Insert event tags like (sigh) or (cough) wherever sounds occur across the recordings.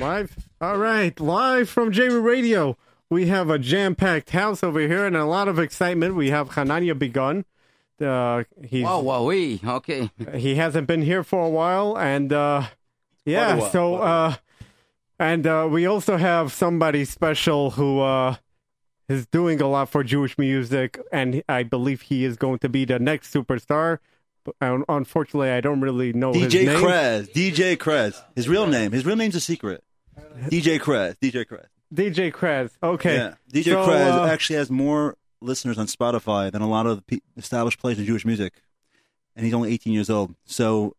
Live? All right, live from Jamie Radio. We have a jam packed house over here and a lot of excitement. We have Hanania Begun. Uh, he's, Wow, wow, we okay. he hasn't been here for a while, and uh, yeah, Quite a while, so quite uh, and uh, we also have somebody special who uh, is doing a lot for Jewish music, and I believe he is going to be the next superstar. But unfortunately, I don't really know his DJ name. Krez. DJ Krez. His real name. His real name's a secret. DJ Krez. DJ Krez. DJ Krez. Okay. Yeah. DJ So, Krez uh, actually has more listeners on Spotify than a lot of the established players in Jewish music, and he's only 18 years old. So.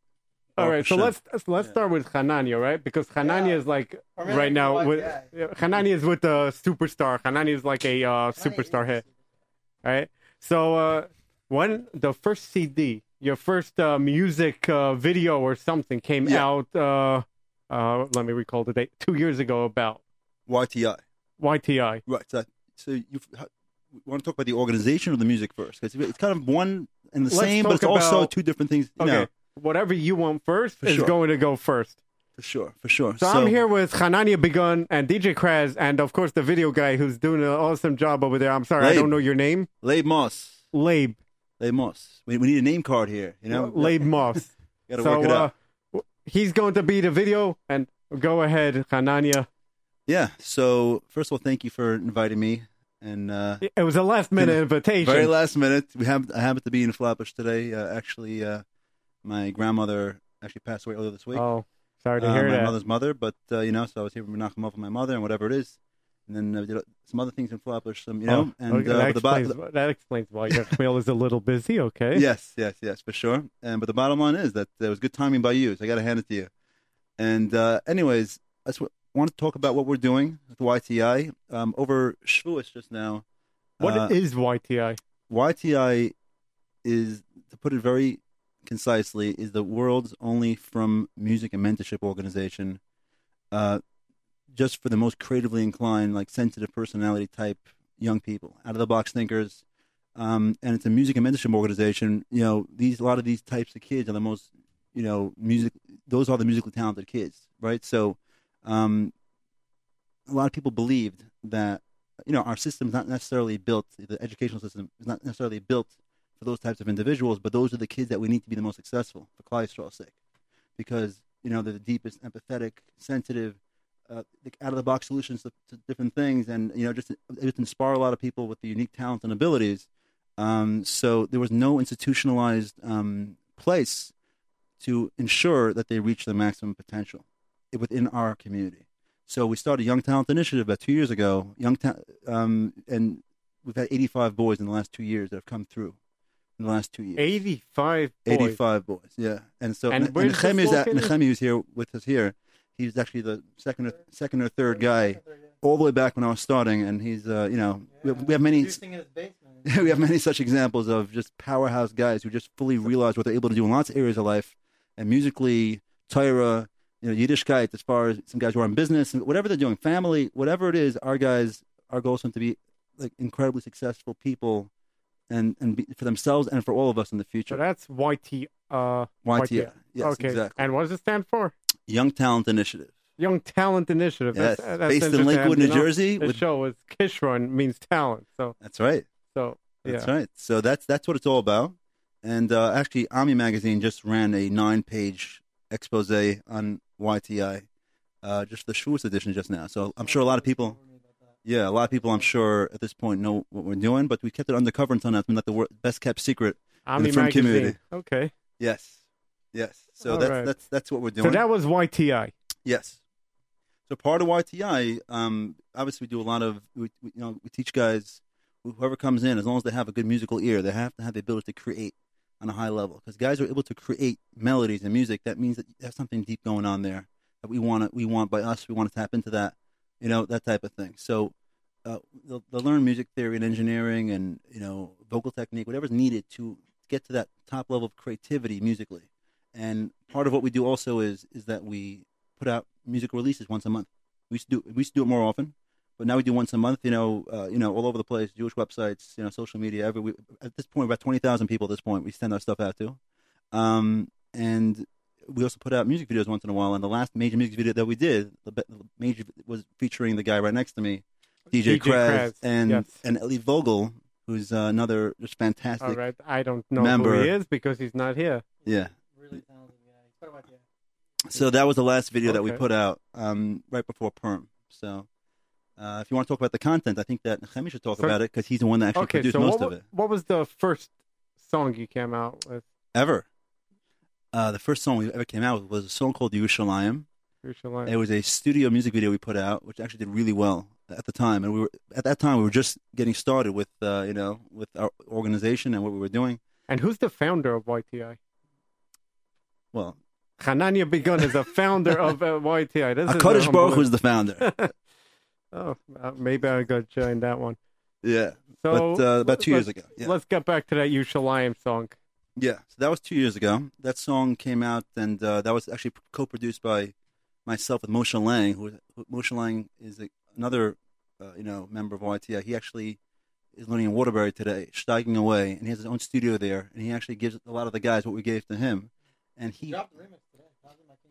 All right, so let's let's start with Hanania, right? Because Hanania is like right now with Hanania is with the superstar. Hanania is like a uh, superstar hit, right? So uh, when the first CD, your first uh, music uh, video or something came Yeah. out, uh, uh, let me recall the date, two years ago about YTI. YTI. Right. So, so you want to talk about the organization or the music first? 'Cause it's kind of one and the Let's same, but it's talk also two different things. Okay, know, whatever you want first For is sure. going to go first. for sure, for sure. So, I'm here with Hanania Begun and DJ Kraz, and of course the video guy who's doing an awesome job over there. I'm sorry, I don't know your name. Labe Moss. Labe. Labe Moss. We, we need a name card here. You know, Labe Moss. (laughs) Got to so work it out. He's going to be the video, and go ahead, Hanania. Yeah. So first of all, thank you for inviting me. And uh, It was a last minute invitation. very last minute, we have I happen to be in Flatbush today. Uh, actually, uh, my grandmother actually passed away earlier this week. oh, sorry to uh, hear my that. mother's mother, but uh, you know, so I was here to knock him my mother and whatever it is, and then uh, some other things in Flatbush. Some you know, Oh, and okay, uh, that, but the, explains, that explains why your mail is a little busy. Okay. yes, yes, yes, for sure. And but the bottom line is that it was good timing by you, so I got to hand it to you. And uh, anyways, I just want to talk about what we're doing with YTI um, over Shavuos just now. What is uh, YTI? YTI is, to put it very concisely, is the world's only from music and mentorship organization, uh, just for the most creatively inclined, like sensitive personality type young people, out of the box thinkers. Um, and it's a music and mentorship organization. You know, these a lot of these types of kids are the most, you know, music. Those are the musically talented kids, right? So, um, a lot of people believed that you know, our system is not necessarily built, the educational system is not necessarily built for those types of individuals, but those are the kids that we need to be the most successful for Klal Yisroel's sake. Because, you know, they're the deepest, empathetic, sensitive, uh, out of the box solutions to, to different things, and, you know, just, just inspire a lot of people with the unique talents and abilities. Um, so there was no institutionalized um, place to ensure that they reach their maximum potential within our community. So we started Young Talent Initiative about two years ago. Young ta- um, and we've had 85 boys in the last two years that have come through in the last two years. 85 boys. 85 boys, yeah. And so And and, this Nechemi is at? Nechemi who's here with us here. He's actually the second or, second or third guy all the way back when I was starting, and he's uh, you know we, have, we have many (laughs) we have many such examples of just powerhouse guys who just fully realize what they're able to do in lots of areas of life, and musically, Torah, you know, Yiddishkeit, as far as some guys who are in business, and whatever they're doing, family, whatever it is, our guys, our goal is them to be like incredibly successful people, and and be, for themselves and for all of us in the future. So future. that's YT. Uh, YTI, yes, okay. exactly. And what does it stand for? Young Talent Initiative. Young Talent Initiative. Yes, That's, that's based in. Lakewood, You New know, Jersey. The With, show is Kishron means talent. So, that's right. so yeah. That's right. So that's that's what it's all about. And uh, actually, Ami Magazine just ran a nine-page expose on YTI, uh, just the Shavuos edition just now. So I'm sure a lot of people, yeah, a lot of people, I'm sure at this point know what we're doing, but we kept it undercover until now. It's been like the best kept secret. Ami the film Magazine. community. Okay. Yes, yes. So All that's right. that's that's what we're doing. So that was YTI. Yes. So part of YTI, um, obviously, we do a lot of, we, we, you know, we teach guys, whoever comes in, as long as they have a good musical ear, they have to have the ability to create on a high level. Because guys are able to create melodies and music. That means that there's something deep going on there that we want to, we want by us, we want to tap into that, you know, that type of thing. So uh, they'll, they'll learn music theory and engineering and, you know, vocal technique, whatever's needed to get to that top level of creativity musically. And part of what we do also is is that we put out music releases once a month. We used to do we used to do it more often, but now we do once a month. You know, uh, you know, all over the place, Jewish websites, you know, social media. Every we, at this point, about twenty thousand people. At this point, we send our stuff out to, um, and we also put out music videos once in a while. And the last major music video that we did, the the major was featuring the guy right next to me, DJ, DJ Kraz, and yes. and Ellie Vogel, who's uh, another just fantastic. All right, I don't know Member. who he is because he's not here. Yeah. Really talented guy. He's part of my team. So that was the last video that we put out um, right before Purim. So uh, if you want to talk about the content, I think that Nechemi should talk about it because he's the one that actually okay, produced so most what, of it what was the first song you came out with? ever. Uh, the first song we ever came out with was a song called Yerushalayim. Yerushalayim? It was a studio music video we put out, which actually did really well at the time. And we were at that time we were just getting started with uh, you know with our organization and what we were doing. And who's the founder of YTI? Well, Hanania Begun is the founder of uh, YTI. This is Baruch humble- was the founder. (laughs) oh, uh, maybe I got join that one. yeah, So but uh, about two years ago. Yeah. Let's get back to that Yerushalayim song. Yeah, so that was two years ago. That song came out, and uh, that was actually co-produced by myself with Moshe Lang. Who, who Moshe Lang is a, another, uh, you know, member of YTI. He actually is learning in Waterbury today, steiging away, and he has his own studio there. And he actually gives a lot of the guys what we gave to him. And he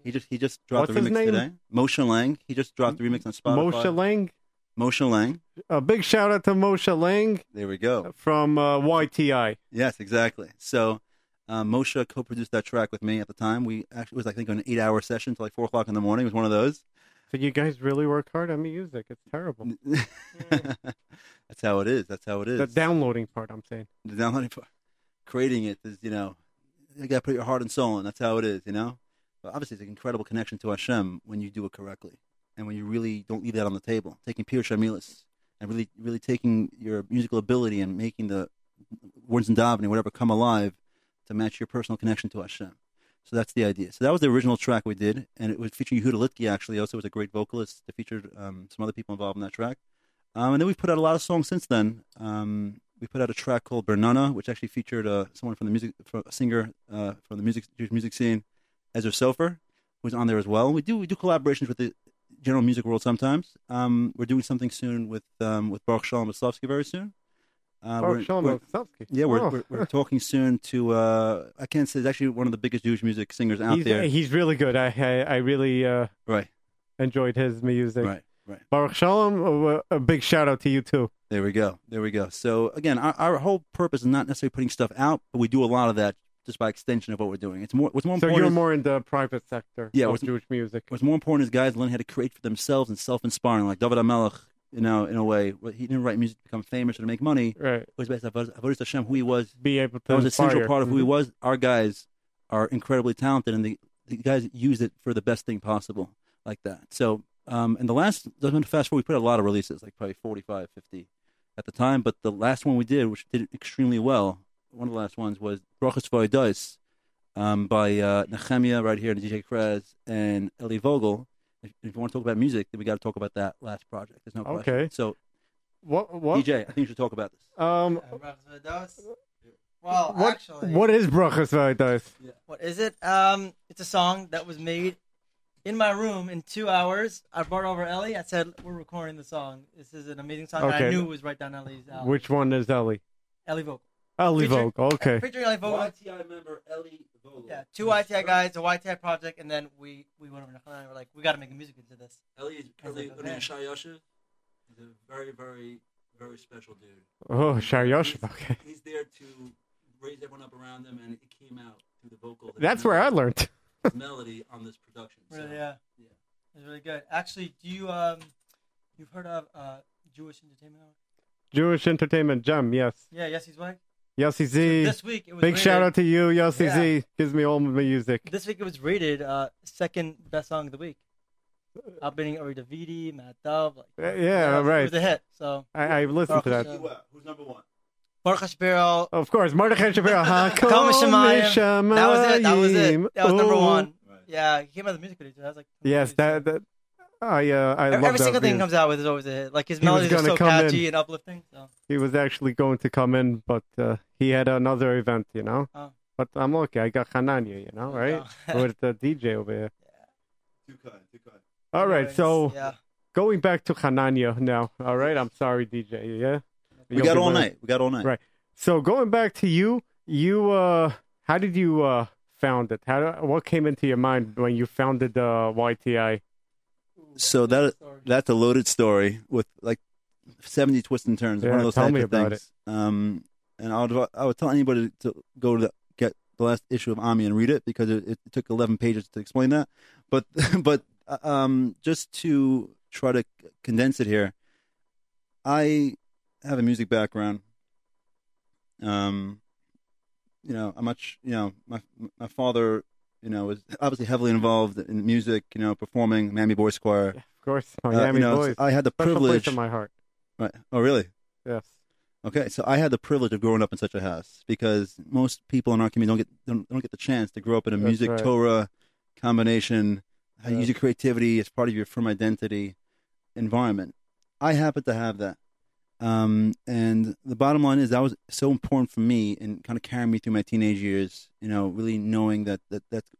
he just he just dropped What's the his remix name? today. Moshe Lang. He just dropped the remix on Spotify. Moshe Lang. Moshe Lang. A big shout out to Moshe Lang There we go. from uh, YTI. Yes, exactly. So uh, Moshe co-produced that track with me at the time. We actually it was I think an eight-hour session till like four o'clock in the morning. It was one of those. So you guys really work hard on music. It's terrible. (laughs) That's how it is. That's how it is. The downloading part, I'm saying. The downloading part. Creating it is, you know, you got to put your heart and soul in. That's how it is, you know. But obviously, it's an incredible connection to Hashem when you do it correctly, and when you really don't leave that on the table, taking pure shamilis and really, really taking your musical ability and making the words and davening, whatever, come alive to match your personal connection to Hashem. So that's the idea. So that was the original track we did, and it was featuring Yehuda Litke, actually. Also, was a great vocalist that featured um, some other people involved in that track. Um, and then we've put out a lot of songs since then. Um, we put out a track called Bernana, which actually featured uh, someone from the music, a singer uh, from the music Jewish music scene, Ezra Sofer, who's on there as well. We do we do collaborations with the general music world sometimes. Um, we're doing something soon with um, with Baruch Shalom Oslovsky very soon. Uh, Oh, we're- Shalom we're- yeah, we're, Oh. we're, we're talking soon to. Uh, I can't say it's actually one of the biggest Jewish music singers out he's, there. he's really good. I I, I really uh, right, enjoyed his music. right, right. Baruch Shalom, uh, a big shout out to you too. There we go. There we go. So again, our, our whole purpose is not necessarily putting stuff out, but we do a lot of that just by extension of what we're doing. It's more. What's more So important. you're is, more in the private sector Yeah, of what's- Jewish music. what's more important is guys learn how to create for themselves and self-inspiring, like David Amelech. You know, in a way, he didn't write music to become famous or to make money. Right. It was based on Avodas Hashem, who he was. Be able to That was an essential part of who he Mhm. was. Our guys are incredibly talented, and the, the guys use it for the best thing possible, like that. So, um, and the last, fast forward, we put out a lot of releases, like probably 45, 50 at the time. But the last one we did, which did extremely well, one of the last ones was Brachas Voidois um, by uh, Nehemiah right here, and DJ Krez and Eli Vogel. If, if you want to talk about music, then we got to talk about that last project. There's no question. Okay. So, What what DJ, I think you should talk about this. um Yeah, Brachas Well, what actually, what is Brachas Vados? what is it? Um, it's a song that was made in my room in two hours. I brought over Ellie. I said, "We're recording the song. This is an amazing song." And Okay. I knew it was right down Ellie's alley. Which one is Ellie? Ellie Vogel. Ellie Featuring- Vogue. Okay. Featuring Ellie Vogel. YTI member Eli Vogel. Yeah, two YTI guys, a YTI project, and then we we went over to Hanan and we're like, we got to make a music into this. Eli is Eli Eli Vogel. Shai Yoshev. He's a very, very, very special dude. Oh, Shar Yoshev. Okay. He's there to raise everyone up around him, and it came out through the vocal. That's where I learned. (laughs) melody on this production. So, Really, yeah, yeah. it's really good. Actually, do you um, you've heard of uh, Jewish Entertainment Hour? Jewish Entertainment Gem. Yes. Yeah, yes, he's right. Yossi Z. This week it was Big rated, shout out to you, Yossi Yeah. Z. Gives me all my music. This week it was rated uh, second best song of the week. Outbidding Ari Davidi, Matt Dove. Like, Uh, yeah, it right. It was a hit. So I, I listened to that. Baruch uh, who's number one? Baruch Shapiro. Of course, Mordechai Shapiro. (laughs) Kol Mishamayim. That was it. That was it. That was number one. Right. Yeah, he came out of the music video. too. That was like Yes, that, that I uh, I every, love every single thing he comes out with is always a hit. Like his melodies are so come in. catchy and uplifting. So He was actually going to come in, but uh, he had another event, you know. Oh. But I'm okay. I got Hananya, you know, right? Oh. With the DJ over here. (laughs) Too kind, too kind. All right, Anyways, so yeah, going back to Hananya now. All right, I'm sorry, DJ. Yeah, We You'll got all night. We got all night. Right. So going back to you, you uh, how did you uh found it? How? What came into your mind when you founded the uh, YTI? So that that's a loaded story with like seventy twists and turns. Yeah, one of those tell me of about things. Um, and I would I would tell anybody to go to the, get the last issue of Ami and read it because it, it took eleven pages to explain that. But (laughs) but um, just to try to condense it here, I have a music background. Um, you know, I'm much. You know, my my father, you know, was obviously heavily involved in music. You know, performing Miami Boys Choir. Of course, Uh, Miami you know, Boys. I had the Special privilege. in my heart. Right. Oh, really? Yes. Okay, so I had the privilege of growing up in such a house because most people in our community don't get don't, don't get the chance to grow up in a That's music right. Torah combination, how you Yeah. use your creativity as part of your firm identity environment. I happen to have that, um, and the bottom line is that was so important for me and kind of carrying me through my teenage years. You know, really knowing that that that's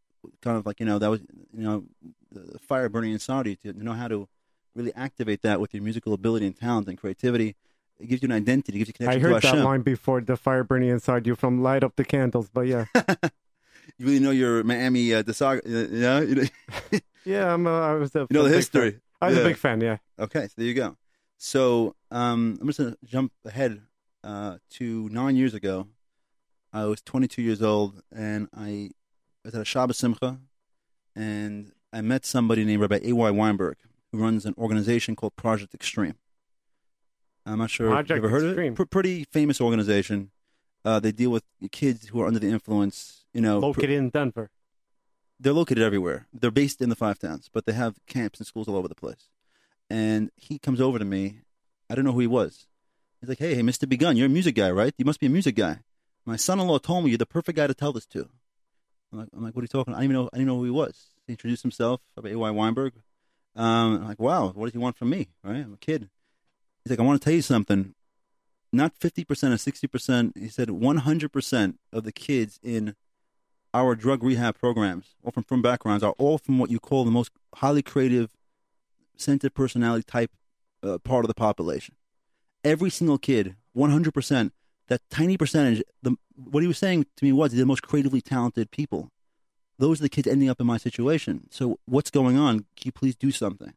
kind of like you know that was you know the fire burning inside you to know how to really activate that with your musical ability and talent and creativity. It gives you an identity, it gives you connection I heard that line before, the fire burning inside you from Light Up the Candles, but yeah. (laughs) you really know your Miami uh, the saga, uh, yeah? (laughs) Yeah, I'm, uh, I was a you know the history. Fan. I was Yeah. a big fan, yeah. Okay, so there you go. So um, I'm just gonna jump ahead uh, to nine years ago. I was 22 years old, and I was at a Shabbos Simcha, and I met somebody named Rabbi A.Y. Weinberg, who runs an organization called Project Extreme. I'm not sure if you've ever heard of it. Pr- pretty famous organization. Uh, they deal with kids who are under the influence. You know, pr- Located in Denver. they're located everywhere. They're based in the five towns, but they have camps and schools all over the place. And he comes over to me. I don't know who he was. He's like, "Hey, hey, Mr. Begun, you're a music guy, right? You must be a music guy. My son-in-law told me you're the perfect guy to tell this to." I'm like, I'm like "What are you talking?" About? I didn't even know. I didn't know who he was. He introduced himself, Rabbi A.Y. Weinberg. Um, I'm like, "Wow, what does he want from me?" Right? I'm a kid. He's like, "I want to tell you something. Not 50% or 60%. He said 100% of the kids in our drug rehab programs, or from, from backgrounds, are all from what you call the most highly creative, centered personality type uh, part of the population. Every single kid, 100%, that tiny percentage, the, what he was saying to me was the most creatively talented people. Those are the kids ending up in my situation. So what's going on? Can you please do something?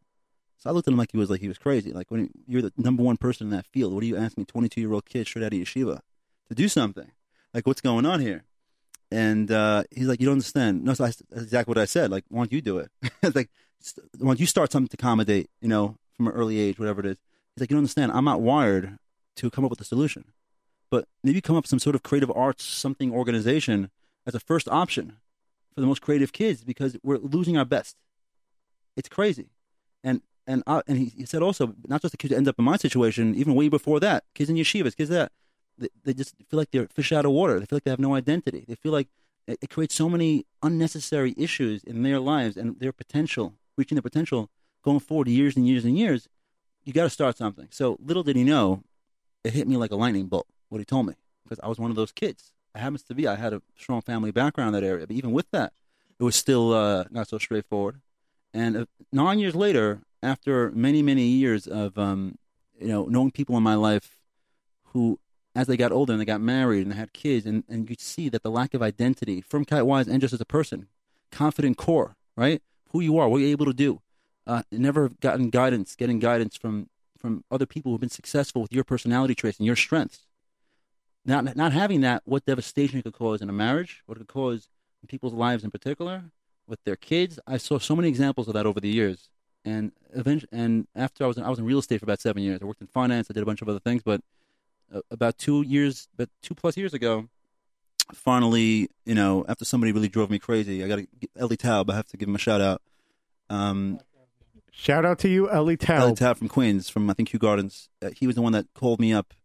So I looked at him like he was like he was crazy. Like when you're the number one person in that field, what are you asking a 22 year old kid straight out of yeshiva to do something? Like what's going on here? And uh, he's like, you don't understand. No, so I, that's exactly what I said. Like, why don't you do it? (laughs) it's like, st- you start something to accommodate, you know, from an early age, whatever it is. He's like, you don't understand. I'm not wired to come up with a solution, but maybe come up with some sort of creative arts something organization as a first option for the most creative kids because we're losing our best. It's crazy, and and I, and he, he said also not just the kids who end up in my situation, even way before that, kids in yeshivas, kids that they, they just feel like they're fish out of water. They feel like they have no identity. They feel like it, it creates so many unnecessary issues in their lives and their potential, reaching their potential going forward years and years and years. You got to start something. So little did he know, it hit me like a lightning bolt. What he told me because I was one of those kids. It happens to be I had a strong family background in that area, but even with that, it was still uh, not so straightforward. And uh, nine years later, after many many years of um, you know knowing people in my life who, as they got older and they got married and they had kids, and and you see that the lack of identity from Kite Wise and just as a person, confident core, right? Who you are, what you're able to do. Uh, never gotten guidance, getting guidance from from other people who've been successful with your personality traits and your strengths. Not not having that, what devastation it could cause in a marriage, what it could cause in people's lives in particular, with their kids. I saw so many examples of that over the years. And eventually, and after I was in, I was in real estate for about seven years. I worked in finance. I did a bunch of other things, but uh, about two years, but two plus years ago, finally, you know, after somebody really drove me crazy, I got to Ellie Taub. I have to give him a shout out. Um, Shout out to you, Ellie Taub. Ellie Taub. From Queens, from I think Kew Gardens. Uh, he was the one that called me up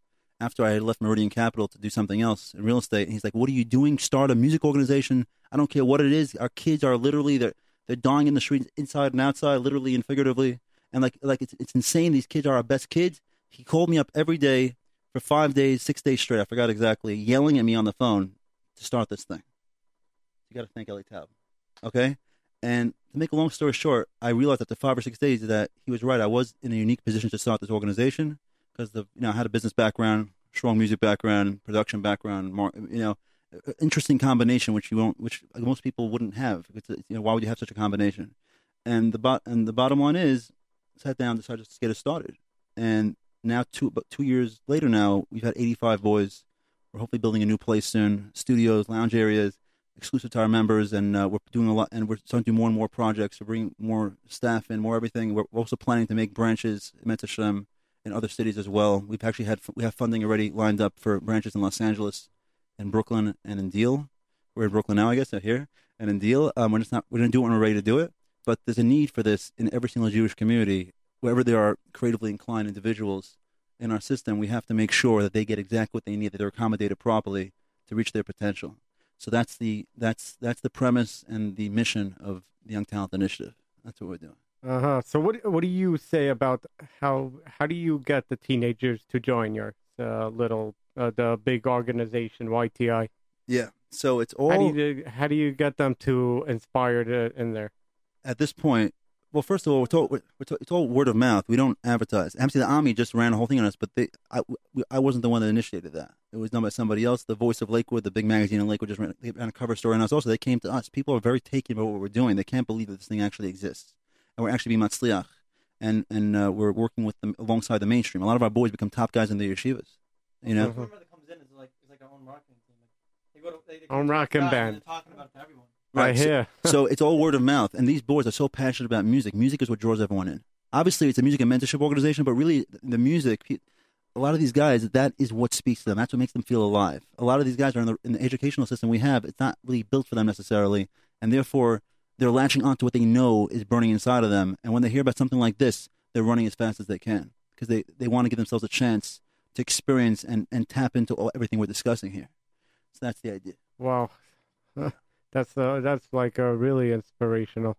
after I had left Meridian Capital to do something else in real estate. And he's like, "What are you doing? Start a music organization. I don't care what it is. Our kids are literally they're they're dying in the streets, inside and outside, literally and figuratively. And like like it's it's insane. These kids are our best kids." He called me up every day for five days, six days straight. I forgot exactly, yelling at me on the phone to start this thing. You got to thank Ellie Taub. Okay. And to make a long story short, I realized after five or six days that he was right. I was in a unique position to start this organization because the you know I had a business background, strong music background, production background, mar- you know, interesting combination, which you won't, which most people wouldn't have. You know, why would you have such a combination? And the bot and the bottom line is, sat down, decided to get it started, and now two two years later now we've had 85 boys. We're hopefully building a new place soon, studios, lounge areas, exclusive to our members, and uh, we're doing a lot. And we're starting to do more and more projects. We're bringing more staff in, more everything. We're also planning to make branches, in Metashem, in other cities as well. We've actually had we have funding already lined up for branches in Los Angeles, and Brooklyn, and in Deal. We're in Brooklyn now, I guess, out here, and in Deal. Um, we're just not we're gonna do it when we're ready to do it. But there's a need for this in every single Jewish community, wherever there are creatively inclined individuals in our system, we have to make sure that they get exactly what they need, that they're accommodated properly to reach their potential. So that's the that's that's the premise and the mission of the Young Talent Initiative. That's what we're doing. Uh huh. So what what do you say about how how do you get the teenagers to join your uh, little uh, the big organization YTI? Yeah. So it's all. How do you how do you get them to inspire to, in there? At this point, well, first of all, we're told, we're, we're told, it's all word of mouth. We don't advertise. Actually, the Ami just ran a whole thing on us, but they, I, I wasn't the one that initiated that. It was done by somebody else. The Voice of Lakewood, the big magazine in Lakewood, just ran, they ran a cover story on us. Also, they came to us. People are very taken by what we're doing. They can't believe that this thing actually exists, and we're actually being matzliach, and and uh, we're working with them alongside the mainstream. A lot of our boys become top guys in the yeshivas. You know. Whoever that comes in is like, is like our own marketing team. They go to, they, they Own to rocking and band. talking about it to everyone. Right so- here. (laughs) so it's all word of mouth, and these boys are so passionate about music. Music is what draws everyone in. Obviously, it's a music and mentorship organization, but really, the music. A lot of these guys, that is what speaks to them. That's what makes them feel alive. A lot of these guys are in the, in the educational system we have. It's not really built for them necessarily, and therefore, they're latching onto what they know is burning inside of them. And when they hear about something like this, they're running as fast as they can because they, they want to give themselves a chance to experience and, and tap into all, everything we're discussing here. So that's the idea. Wow. (laughs) That's uh, that's like uh, really inspirational.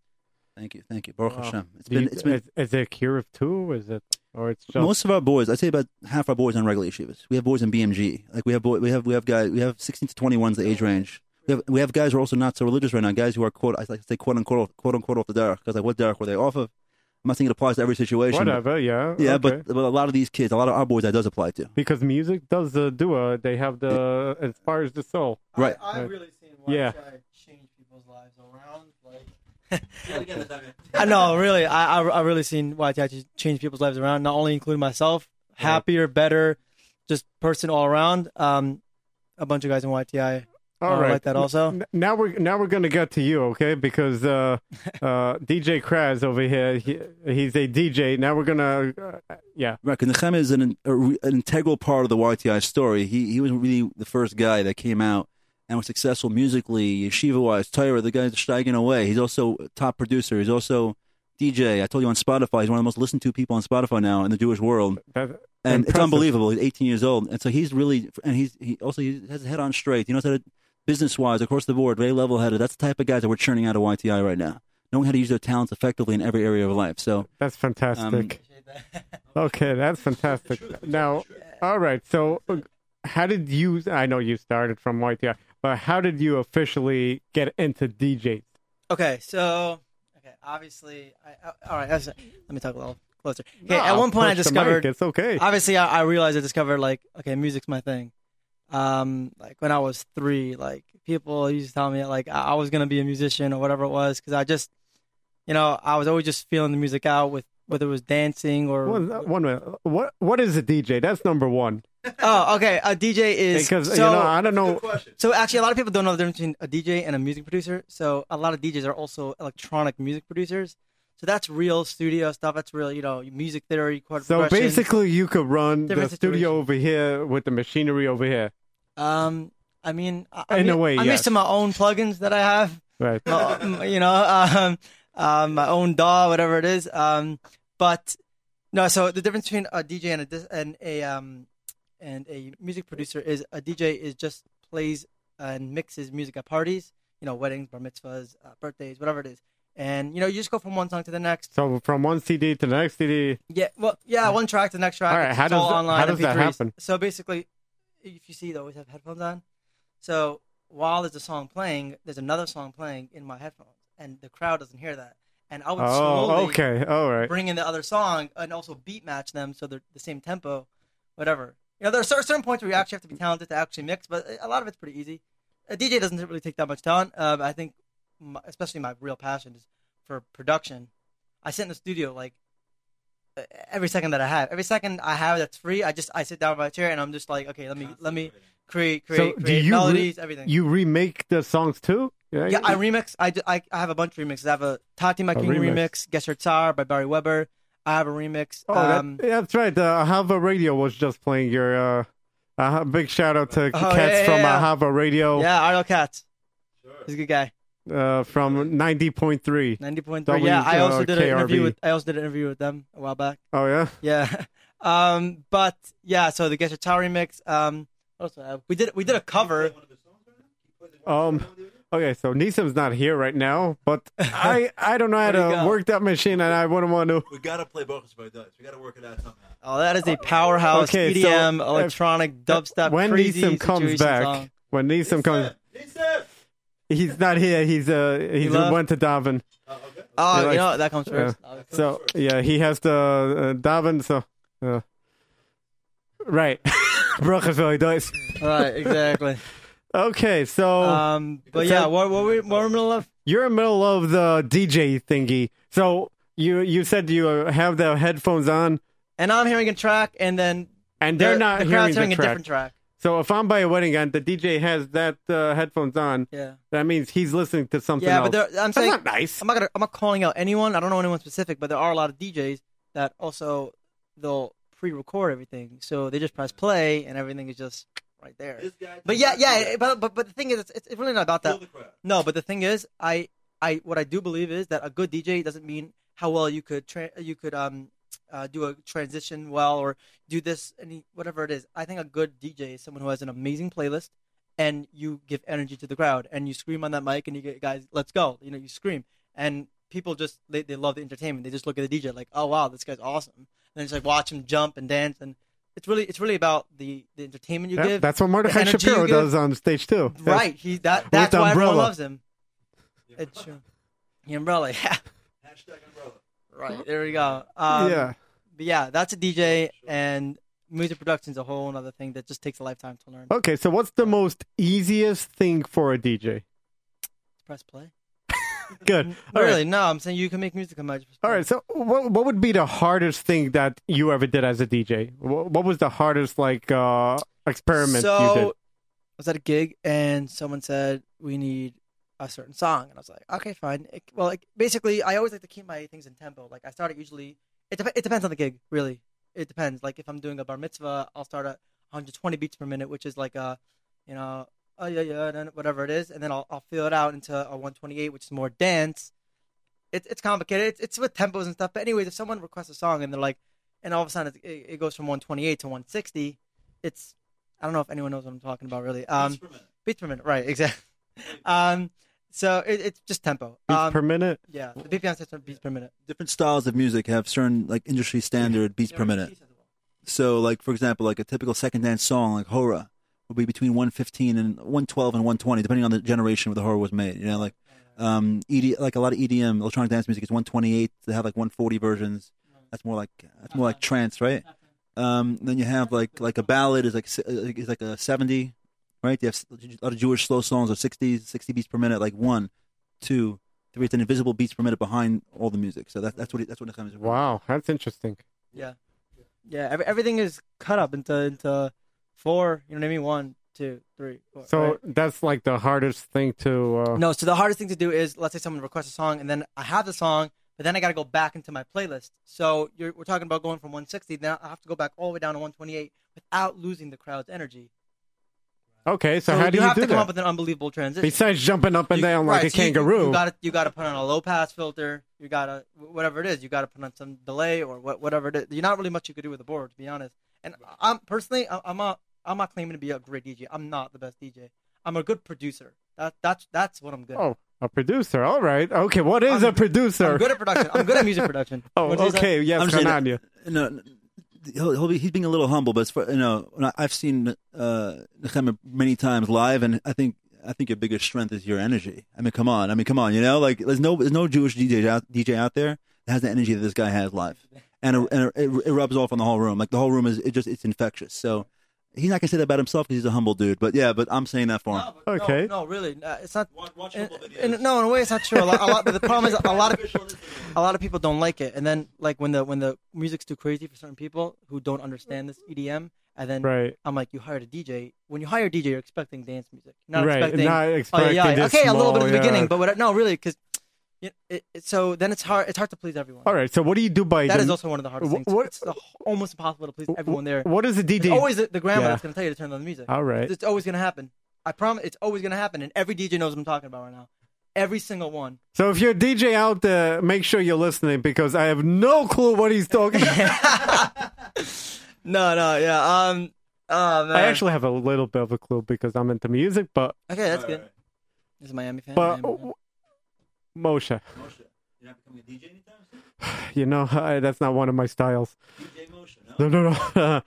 Thank you, thank you. Baruch Wow. Hashem. It's Do been you- it's been is, is it kiruv too? Is it or it's just Most of our boys, I'd say about half our boys are on regular yeshivas. We have boys in BMG. Like we have boy, we have we have guys we have sixteen to twenty one's the age range. We have we have guys who are also not so religious right now. Guys who are quote I like to say quote unquote quote unquote off the derech because like what derech were they off of? I'm not saying it applies to every situation. but- whatever? Yeah. yeah, okay. but but a lot of these kids, a lot of our boys, that does apply to. because music does uh, do uh, they have the inspires the soul. Right. I, I've Right. really seen Yeah. try change people's lives around. Like, (laughs) I know, really, I, I I really seen why YTI change people's lives around. Not only including myself, happier, better, just person all around. Um, a bunch of guys in YTI. All I right. like that also. Now we're now we're gonna get to you, okay? Because uh, (laughs) uh, DJ Kraz over here, he, he's a DJ. Now we're gonna, uh, yeah. Right, because Nechem is an, an integral part of the YTI story. He he was really the first guy that came out and was successful musically, yeshiva wise, Torah, the guy's steiging away. He's also top producer. He's also DJ. I told you on Spotify, he's one of the most listened to people on Spotify now in the Jewish world. That, And it's unbelievable. He's 18 years old. And so he's really, and he's he also he has his head on straight. He knows how to, business wise, across the board, very level headed. That's the type of guys that we're churning out of YTI right now. Knowing how to use their talents effectively in every area of life. So, That's fantastic. Um, okay, that's fantastic. Now, all right. So, how did you? I know you started from YTI, but how did you officially get into DJs? Okay, so okay, obviously, I, I, all right. Let me talk a little closer. Okay, No, at one point I push the mic, discovered. it's okay. Obviously, I, I realized I discovered like okay, music's my thing. Um, like when I was three, like people used to tell me like I, I was gonna be a musician or whatever it was because I just, you know, I was always just feeling the music out with whether it was dancing or. One, one minute. What what is a DJ? That's number one. Oh, okay. A DJ is Because so. you know, I don't know. So actually, a lot of people don't know the difference between a DJ and a music producer. So a lot of DJs are also electronic music producers. So that's real studio stuff. That's real, you know, music theory, chord So basically, you could run the Different studio over here with the machinery over here, um, I mean, I, I In a way, I'm yes. used to my own plugins that I have. right? uh, you know, um, um, my own DAW, whatever it is. Um, but no, so the difference between a DJ and a and a um and a music producer is a DJ is just plays and mixes music at parties, you know, weddings, bar mitzvahs, uh, birthdays, whatever it is. And you know, you just go from one song to the next. So from one CD to the next CD. Yeah, well, yeah, one track to the next track. All right, It's- how it's does all online how does that MP3s. happen? So basically, if you see, they always have headphones on. So while there's a song playing, there's another song playing in my headphones, and the crowd doesn't hear that. And I would Oh, slowly okay, all right. bring in the other song and also beat match them so they're the same tempo, whatever. You know, there are cer- certain points where you actually have to be talented to actually mix, but a lot of it's pretty easy. a DJ doesn't really take that much talent. Um, I think, my, especially my real passion is for production. I sit in the studio like uh, every second that I have. Every second I have that's free, I just I sit down in my chair and I'm just like, okay, let me let me create create, So, do create you re- melodies, everything. You remake the songs too? yeah, I remix. I, do, I I have a bunch of remixes. I have a Tati My King remix. remix, Guess Your Tsar by Barry Weber. I have a remix. Oh, that- um, yeah, that's right. Uh, Ahava Radio was just playing your. Uh, uh, big shout out to Oh, Katz yeah, yeah, from yeah. Ahava Radio yeah, Ariel Katz. He's a good guy. uh, from 90.3. Ninety point three. Yeah, I also did an WKRB. interview with. I also did an interview with them a while back. Oh, yeah? Yeah. (laughs) Um, but yeah, so the Get Your Tower remix. Um, what else do I have? we did we did a cover. Um, okay, so Nisam's not here right now, but I (laughs) I don't know how to go. work that machine, and I wouldn't want to. We gotta play Bochus by Dutch. We gotta work it out somehow. Oh, that is a powerhouse Okay, so EDM if- electronic dubstep. when crazy Nisam comes back, song. when Nisam comes, he's not here. He's uh he left? went to daven. Oh, Yeah, you like- know that comes first. So yeah, he has to uh, daven. So uh, right, Bruches really does. right, exactly. Okay, so Um, but So- yeah, what what we what we're in the middle of? you're in the middle of the DJ thingy. So you you said you have the headphones on, And I'm hearing a track, and then and they're the, not the hearing hearing the a different track. So if I'm by a wedding and the DJ has that uh, headphones on, Yeah, that means he's listening to something yeah, else. but there, I'm saying That's not nice. I'm not gonna I'm not calling out anyone. I don't know anyone specific, but there are a lot of DJs that also they'll pre-record everything, so they just press play and everything is just right there. But yeah, yeah, but but but the thing is, it's, it's really not about that. No, but the thing is, I I what I do believe is that a good DJ doesn't mean how well you could tra- you could um uh, do a transition well or do this any whatever it is. I think a good DJ is someone who has an amazing playlist and you give energy to the crowd and you scream on that mic and you get guys let's go. You know, you scream and people just they, they love the entertainment. They just look at the DJ like, "Oh wow, this guy's awesome." And then just like watch him jump and dance and it's really it's really about the the entertainment you Yeah, give. that's what Mordecai energy Shapiro does on stage too. That's- Right. He that that's the why everyone loves him. It's true. The umbrella, (laughs) yeah. Right. There we go. Um, yeah. But yeah, that's a DJ and music production's a whole other thing that just takes a lifetime to learn. Okay, so what's the most easiest thing for a DJ? Press play. Good. (laughs) All right. really? No, I'm saying you can make music out. Just All right. So, what what would be the hardest thing that you ever did as a DJ? What, what was the hardest like uh experiment so, you did? I was at a gig and someone said we need a certain song, and I was like, okay, fine. It, well, like basically, I always like to keep my things in tempo. Like I start it usually. It dep- it depends on the gig, really. It depends. Like if I'm doing a bar mitzvah, I'll start at 120 beats per minute, which is like a, you know, oh yeah yeah, and then whatever it is, and then I'll I'll fill it out into a 128, which is more dance. It's it's complicated. It's it's with tempos and stuff. But anyways, if someone requests a song and they're like, and all of a sudden it, it goes from 128 to 160, it's I don't know if anyone knows what I'm talking about really. Um, beats per minute, right? Exactly. (laughs) um, so it, it's just tempo. Beats um, per minute. yeah, the BPM system beats per minute. Different styles of music have certain like industry standard beats per minute. So, like for example, like a typical second dance song like Hora will be between 115 and 112 and 120, depending on the generation where the hora was made. You know, like um, ED, like a lot of EDM electronic dance music is 128. They have like 140 versions. That's more like that's more like trance, right? Um, then you have like like a ballad is like is like a 70, right? You have s- a lot of Jewish slow songs are 60 60 beats per minute, like one, two, three. It's an invisible beats per minute behind all the music. So that, that's what it, that's what Nechem is. Wow, that's interesting. Yeah, yeah. Every, everything is cut up into into four. You know what I mean? One, two, three, four. So right? that's like the hardest thing to. Uh, no. So the hardest thing to do is let's say someone requests a song and then I have the song, but then I got to go back into my playlist. So you're, we're talking about going from 160. Then I have to go back all the way down to 128 without losing the crowd's energy. Okay, so, how do you you, have do to come that? up with an unbelievable transition. Besides jumping up and You- down like right, a so you- kangaroo. You, got to you got to put on a low pass filter. You got to whatever it is. You got to put on some delay or what, whatever it is. You're not really much you could do with the board, to be honest. And I'm personally, I'm not I'm not claiming to be a great DJ. I'm not the best DJ. I'm a good producer. That that's that's what I'm good. at. oh, a producer. All right. Okay, what is I'm- a producer? I'm good at production. I'm good at music production. (laughs) oh, What is that? okay. Yes, I'm saying- Hananya. no, no, he'll, he'll be, he's being a little humble, but for, you know, I- I've seen uh, Nechemia many times live, and I think I think your biggest strength is your energy. I mean, come on, I mean, come on, you know, like there's no there's no Jewish DJ out DJ out there that has the energy that this guy has live, and, it, and it, it rubs off on the whole room. Like the whole room is it just it's infectious. So. He's not gonna say that about himself because he's a humble dude. But yeah, but I'm saying that for him. No, but Okay. No, no, really, uh, it's not. Watch, watch in, in- no, in a way, it's not true. A lot, a lot, but the problem is a lot of a lot of people don't like it, and then like when the when the music's too crazy for certain people who don't understand this EDM, and then Right. I'm like, you hired a DJ. When you hire a DJ, you're expecting dance music, You're not right. expecting. Not oh expecting yeah, this okay, a little bit at the small, beginning, but what, no, really, because it, it, so then it's hard. It's hard to please everyone. All right. So what do you do by That the, is also one of the hardest Wh- things. what- it's uh, almost impossible to please everyone there. What is the It's DJ? always the, the grandma Yeah. that's going to tell you to turn on the music. All right. It's always going to happen. I promise. It's always going to happen, and every DJ knows what I'm talking about right now. Every single one. So if you're a DJ out there, make sure you're listening because I have no clue what he's talking about. (laughs) No, no, yeah. Um, oh man. I actually have a little bit of a clue because I'm into music, but Okay, that's good. This is a Miami fan. but Miami fan. Moshe, Moshe, you're not becoming a DJ anytime soon? (sighs) you know I, that's not one of my styles. DJ Moshe, no? No, no,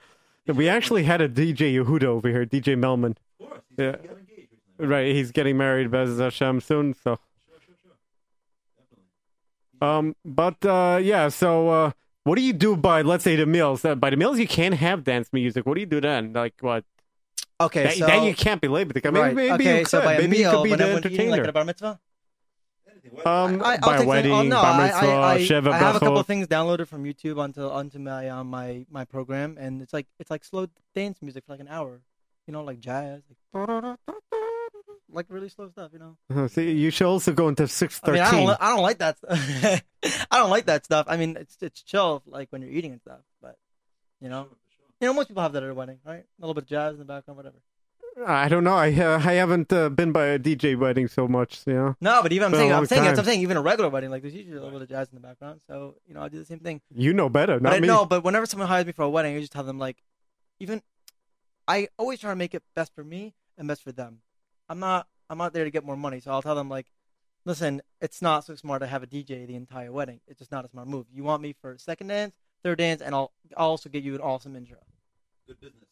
no. (laughs) we actually had a DJ Yehuda over here, DJ Melman. Of course. He's, Yeah. he got engaged recently. Right, he's getting married, Bez Hashem, soon. So, Sure, sure, sure. Definitely. um, but uh, yeah. So, uh, what do you do by, let's say, the meals? Uh, by the meals, you can't have dance music. What do you do then? Like what? okay, that, so that you can't be labeled. I mean, right. maybe okay, you so could. by a maybe meal, you could be when the everyone's eating, like entertainer. at a bar mitzvah. Um, I, I'll by wedding, oh, no, bar I, mitzvah, I, I, sheva I have a couple things downloaded from YouTube onto onto my um, my my program, and it's like it's like slow dance music for like an hour, you know, like jazz, like, like really slow stuff, you know. Uh, See, you should also go into six I mean, I don't, I don't like that. (laughs) I don't like that stuff. I mean, it's it's chill, like when you're eating and stuff. But you know, you know, most people have that at a wedding, right? A little bit of jazz in the background, whatever. I don't know. I uh, I haven't uh, been by a DJ wedding so much. You know, No, but even I'm saying, I'm saying. I'm saying, even a regular wedding, like there's usually a little bit of jazz in the background. So you know, I do the same thing. you know better, But not I, me. no, but whenever someone hires me for a wedding, I just tell them like, even I always try to make it best for me and best for them. I'm not I'm not there to get more money, so I'll tell them like, listen, it's not so smart to have a DJ the entire wedding. It's just not a smart move. You want me for second dance, third dance, and I'll, I'll also get you an awesome intro. Good business.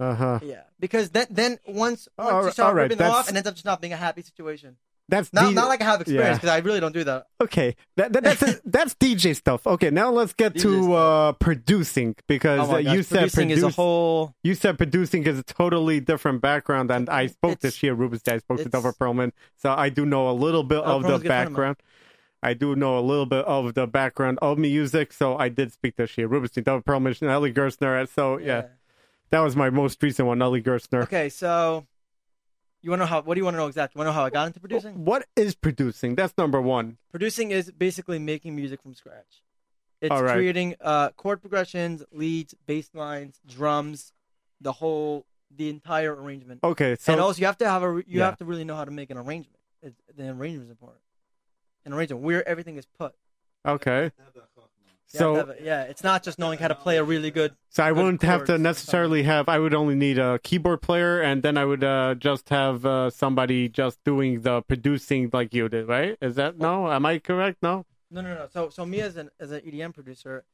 Uh huh. Yeah, because then then once once All you start all right, ripping them that's- off, it ends up just not being a happy situation. That's Not not like I have experience because I really don't do that. Okay, that, that, that's (laughs) that's DJ stuff. Okay, now let's get DJ to uh, producing because Oh uh, gosh, you said producing is a produce- whole. you said producing is a totally different background, and I spoke to It's- Shia Rubinstein, I spoke to it's- Dover Perlman, so I do know a little bit Oh, of the Perlman's a good friend of mine. background. I do know a little bit of the background of music, so I did speak to Shia Rubinstein, Dover Perlman, and Ellie Gerstner. So yeah, that was my most recent one, Ellie Gerstner. Okay, so you want to know how? What do you want to know exactly? You want to know how I got into producing? What is producing? That's number one. Producing is basically making music from scratch. It's All right. creating uh, chord progressions, leads, bass lines, drums, the whole, the entire arrangement. Okay, so and also, you have to have a, you Yeah. have to really know how to make an arrangement. It, the arrangement is important. An arrangement where everything is put. okay, have to so it- yeah, it's not just knowing how to play a really good. So I good wouldn't have to necessarily have. I would only need a keyboard player, and then I would uh, just have uh, somebody just doing the producing like you did, right? Is that no? Am I correct? No. No, no, no. So, so me as an as an EDM producer,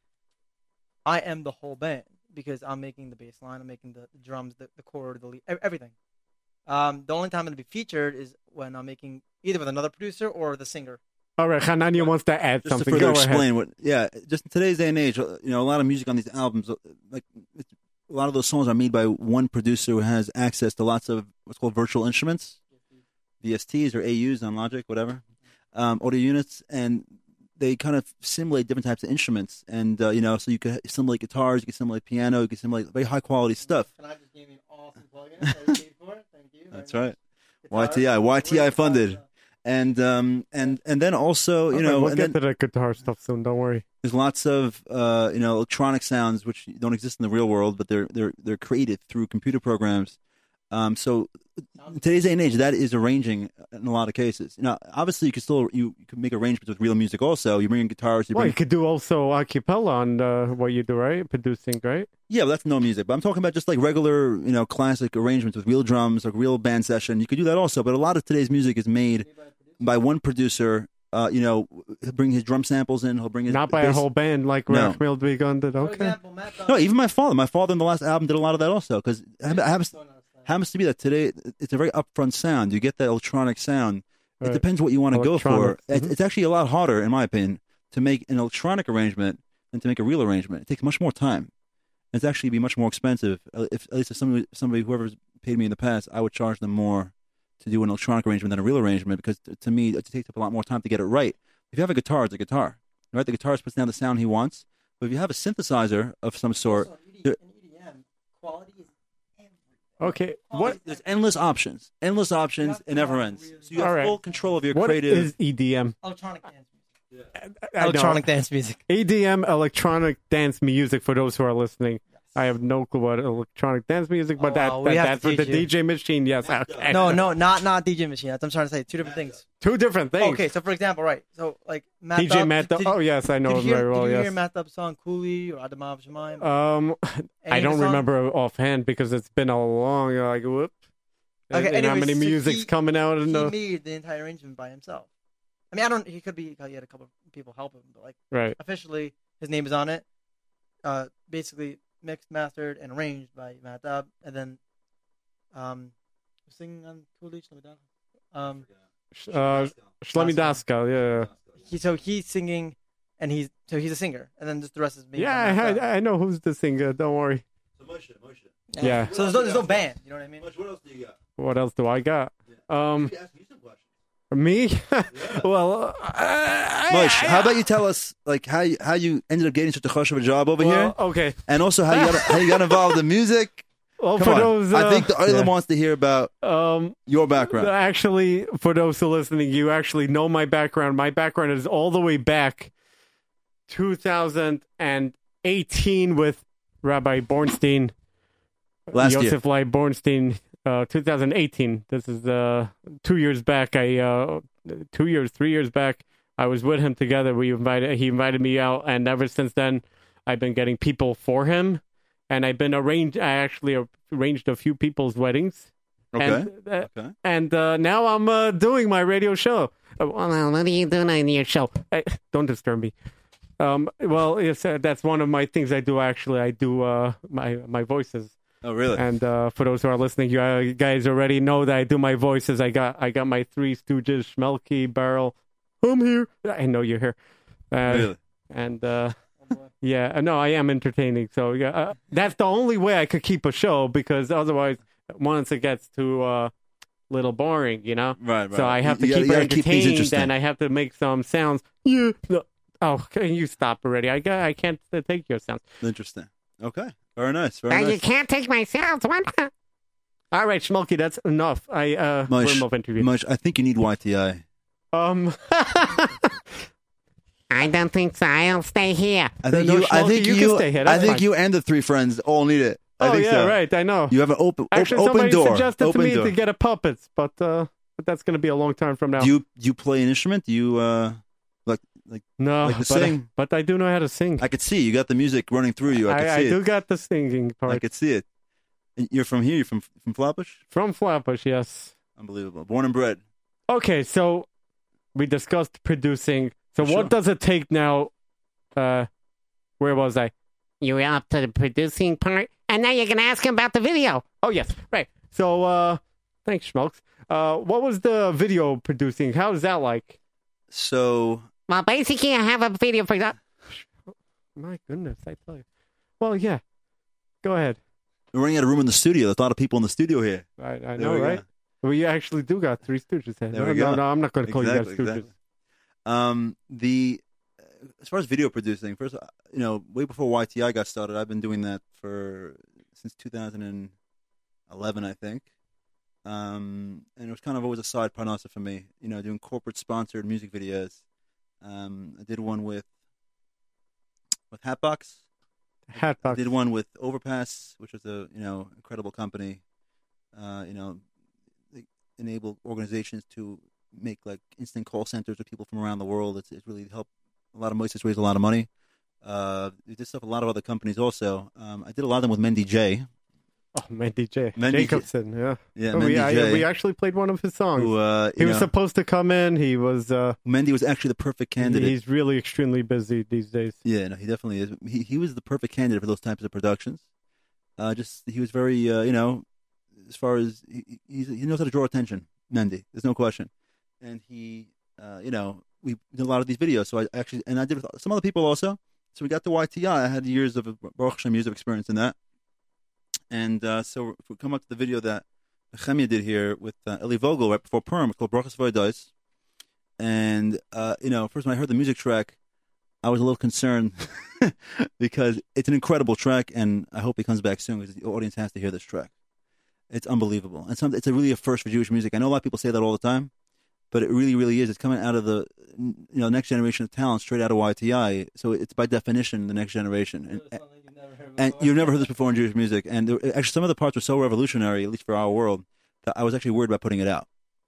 I am the whole band because I'm making the bass line, I'm making the, the drums, the, the chord, the lead, everything. Um, the only time I'm to be featured is when I'm making either with another producer or the singer. All right, Hanania wants to add Just to something. further Go ahead. what, yeah, just in today's day and age, uh, you know, a lot of music on these albums, uh, like it's, a lot of those songs are made by one producer who has access to lots of what's called virtual instruments, VSTs or AUs on Logic, whatever, um, audio units, and they kind of simulate different types of instruments, and uh, you know, so you can simulate guitars, you can simulate piano, you can simulate very high quality stuff. Can I just give you an awesome plugin that you paid for? Thank you. That's right. much. YTI, YTI great funded. And um and and then also you Okay, know we'll and get then, to the guitar stuff soon. Don't worry. there's lots of uh, you know electronic sounds which don't exist in the real world, but they're they're they're created through computer programs. Um, so in today's day and age, that is arranging in a lot of cases. Now, obviously, you can still you, you can make arrangements with real music. Also, you bring in guitars. You Well, you could do also a cappella on uh, what you do, right? Producing, right? yeah, but that's no music. But I'm talking about just like regular you know classic arrangements with real drums, like real band session. You could do that also. But a lot of today's music is made by one producer. Uh, you know, he'll bring his drum samples in. He'll bring his Not by a whole band like No. Rachmiel Begun did. For Okay. example, Matt No, even my father. My father in the last album did a lot of that also because it happens, happens to be that today it's a very upfront sound. You get that electronic sound. It depends what you want to go for. Electronic, It's, it's actually a lot harder, in my opinion, to make an electronic arrangement than to make a real arrangement. It takes much more time. It's actually be much more expensive. If at least if somebody, somebody whoever's paid me in the past, I would charge them more to do an electronic arrangement than a real arrangement because to me it takes up a lot more time to get it right. If you have a guitar, it's a guitar, right? The guitarist puts down the sound he wants. But if you have a synthesizer of some sort, there- EDM, quality is Okay, what there's endless options, endless options. It never ends. So you have All right. full control of your what creative. is EDM? electronic dance music. Electronic dance music. EDM, electronic dance music. For those who are listening, I have no clue what electronic dance music, but Oh, that, wow. that, that's with the. DJ machine. Yes, okay. No, no, not not DJ machine. That's what I'm trying to say. Two different things. two different things. Okay, so for example, right? So like Matt DJ Dub- Matt. did- oh yes, I know him hear, very well. Did you yes. hear Matt Dub's song "Cooley" or "Adamav Shemaim"? Um, I Any of don't remember offhand because it's been a long like whoop. Okay, and how anyways, many so music's he- coming out He the made the entire arrangement by himself. I mean, I don't. He could be. He had a couple of people help him, but like right. officially, his name is on it. Uh, basically mixed, mastered, and arranged by Matt Dub, and then um, singing on "Cooley." Shlomi Dub. Um, Uh, Shlomi Daskal, yeah, he so he's singing, and he's so he's a singer, and then just the rest is me. yeah. I, I know who's the singer. Don't worry. Yeah. So there's no, there's no band. You know what I mean? What else do you got? What else do I got? Um, Ask you some questions. Me? (laughs) well, uh, I, Moish, I- how about you tell us like how you, how you ended up getting such a hush of a job over well, here, okay. and also how you got how you got involved in music? (laughs) Well, Come for on, those, uh, I think the island yeah. wants to hear about um, your background. Actually, for those who are listening, you actually know my background. My background is all the way back 2018 with Rabbi Bornstein. Last year. Yosef Lai Bornstein, uh, 2018. This is uh, two years back. I uh, two years, three years back. I was with him together. We invited. He invited me out, and ever since then, I've been getting people for him, and I've been arranged. I actually arranged a few people's weddings. Okay. And, uh, Okay. and uh, now I'm uh, doing my radio show. Uh, well, what are you doing on your show? Uh, don't disturb me. Um, well, yes, uh, that's one of my things I do. Actually, I do uh, my my voices. Oh, really? And uh, for those who are listening, you uh, guys already know that I do my voices. I got I got my three Stooges, Schmelke, Barrel. I'm here. I know you're here. Uh, really? And uh, yeah, uh, no, I am entertaining. So yeah, uh, that's the only way I could keep a show because otherwise, once it gets too uh, little boring, you know. Right, right. So I have to You keep gotta- it you keep entertained, and I have to make some sounds. Yeah. No. Oh, can you stop already? I got, I can't take your sounds. Interesting. Okay. Very nice. Very Uh, nice. You can't take my sounds. Why? All right, Schmulky, that's enough. I uh, Moish, we're interview. Moish, I think you need YTI. Um, (laughs) I don't think so. I'll stay here. I think No, you. I think you you. can stay here. I think fine. you and the three friends all need it. I oh think yeah, so. right. I know. You have an open op- Actually, open somebody door. suggested open to me door. to get a puppet, but uh, but that's going to be a long time from now. Do you do you play an instrument? Do you uh like like no, like to (laughs) but, I, but I do know how to sing. I could see you got the music running through you. I could I, see I do it. got the singing part. I could see it. And You're from here. You're from from Flatbush. from Flatbush. Yes. Unbelievable. Born and bred. Okay, so we discussed producing. So Sure. what does it take now? Uh, where was I? You were up to the producing part, and now you're gonna ask him about the video. Oh yes, right. So uh, thanks, Schmokes. Uh, what was the video producing? How is that like? So Well, basically, I have a video for that. My goodness, I tell you. Well, yeah. Go ahead. we're running out of room in the studio. There's a lot of people in the studio here. I, I There know, we go. right? We actually do got three Stooges. Here. There no, we no, go. no, I'm not going to call Exactly, you guys Stooges. exactly. Um, the as far as video producing, first, uh, you know, way before YTI got started, I've been doing that for since 2011, I think. Um, and it was kind of always a side parnasa for me, you know, doing corporate sponsored music videos. Um, I did one with with Hatbox. Hatbox. I did one with Overpass, which was a you know incredible company. Uh, you know, they enable organizations to make like instant call centers with people from around the world. It's, it's really helped a lot of mosdos raise a lot of money. Uh, we did stuff with a lot of other companies also. Um, I did a lot of them with Mendy J. Oh, Mendy J. Mendy J. Jacobson, yeah. Yeah, Oh, we, Mendy we actually played one of his songs. who uh, he you was know, supposed to come in. He was. Uh, Mendy was actually the perfect candidate. he's really extremely busy these days. Yeah, no, he definitely is. He he was the perfect candidate for those types of productions. Uh, just he was very, uh, you know, as far as he he's, he knows how to draw attention. Mendy, there's no question, and he, uh, you know, we did a lot of these videos. So I actually and I did with some other people also. so we got the YTI. I had years of Baruch Hashem years of experience in that, and uh, so if we come up to the video that Chemia did here with uh, Eli Vogel right before Purim, it's called Brachas V'Hodos. And uh, you know, first when I heard the music track, I was a little concerned (laughs) because it's an incredible track, and I hope he comes back soon because the audience has to hear this track. It's unbelievable, and some, it's a really a first for Jewish music. I know a lot of people say that all the time, but it really, really is. It's coming out of the you know next generation of talent, straight out of YTI. So it's by definition the next generation, and, and you've never heard this before in Jewish music. And there, actually, some of the parts were so revolutionary, at least for our world, that I was actually worried about putting it out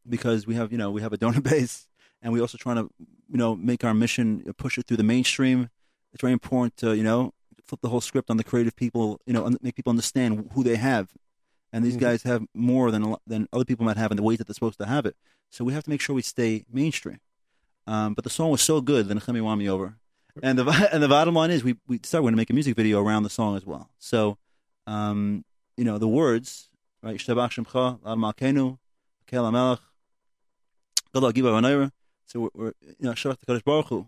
because we have you know we have a donor (laughs) base, and we're also trying to you know make our mission push it through the mainstream. It's very important to you know flip the whole script on the creative people, you know, make people understand who they have. And these Mhm. guys have more than than other people might have in the ways that they're supposed to have it. So we have to make sure we stay mainstream. Um, but the song was so good, then Nechemi won me over. And the (laughs) and the bottom line is we we we're going to make a music video around the song as well. So, um, you know, the words right, Yishtabach Shemcha, Al Malkenu, Kel Hamelech, Gadol Giba V'Nayra. So we're, we're you know Shabbat Kadosh Baruch Hu,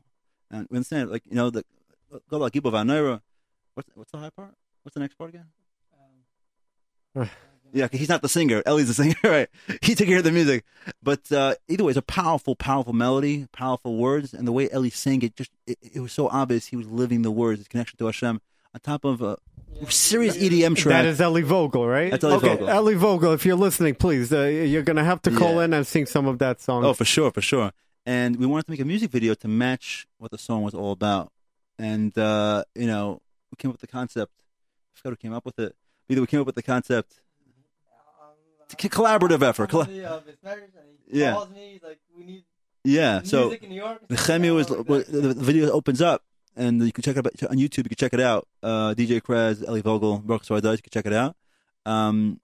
and we understand like you know the Gadol Giba V'Nayra. What's what's the high part? What's the next part again? Yeah, 'cause he's not the singer. (laughs) Ellie's the singer, (laughs) right? He took care of the music. But uh, either way, it's a powerful, powerful melody, powerful words, and the way Ellie sang it, just it, it was so obvious he was living the words, his connection to Hashem, on top of a serious EDM track. That is Ellie Vogel, right? That's Eli okay, Vogel. Eli Vogel, if you're listening, please, uh, you're gonna have to call Yeah. in and sing some of that song. Oh, for sure, for sure. And we wanted to make a music video to match what the song was all about. And uh, you know, we came up with the concept. I forgot who came up with it. Either we came up with the concept. Collaborative effort. Colla- Yeah. Calls me, like, yeah. So music in The Chemi was the, video opens up, and you can check it out on YouTube. You can check it out. Uh, DJ Kraz, Eli Vogel, Baruch Swardas, you can check it out. Um,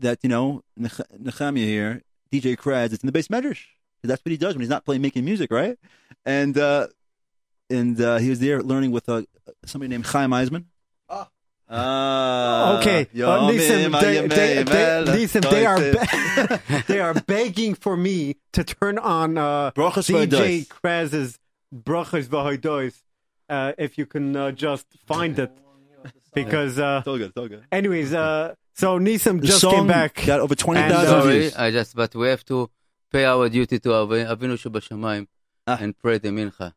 that you know, Nech- here, DJ Kraz, it's in the beis medrash. That's what he does when he's not playing making music, right? And uh, and uh, he was there learning with uh, somebody named Chaim Eisman. Ah. Ah, Okay, uh, Nissim, they, they, they, Nissim, they are be- (laughs) they are begging for me to turn on uh, DJ Kraz's Brachas V'Hodos, uh if you can uh, just find it, because uh, It's all good. It's all good. anyways, uh, so Nissim just song came back. got over twenty And, thousand uh, Sorry, views. I just, but we have to pay our duty to Avi- Avinu Shebashamayim Ah. and pray the mincha.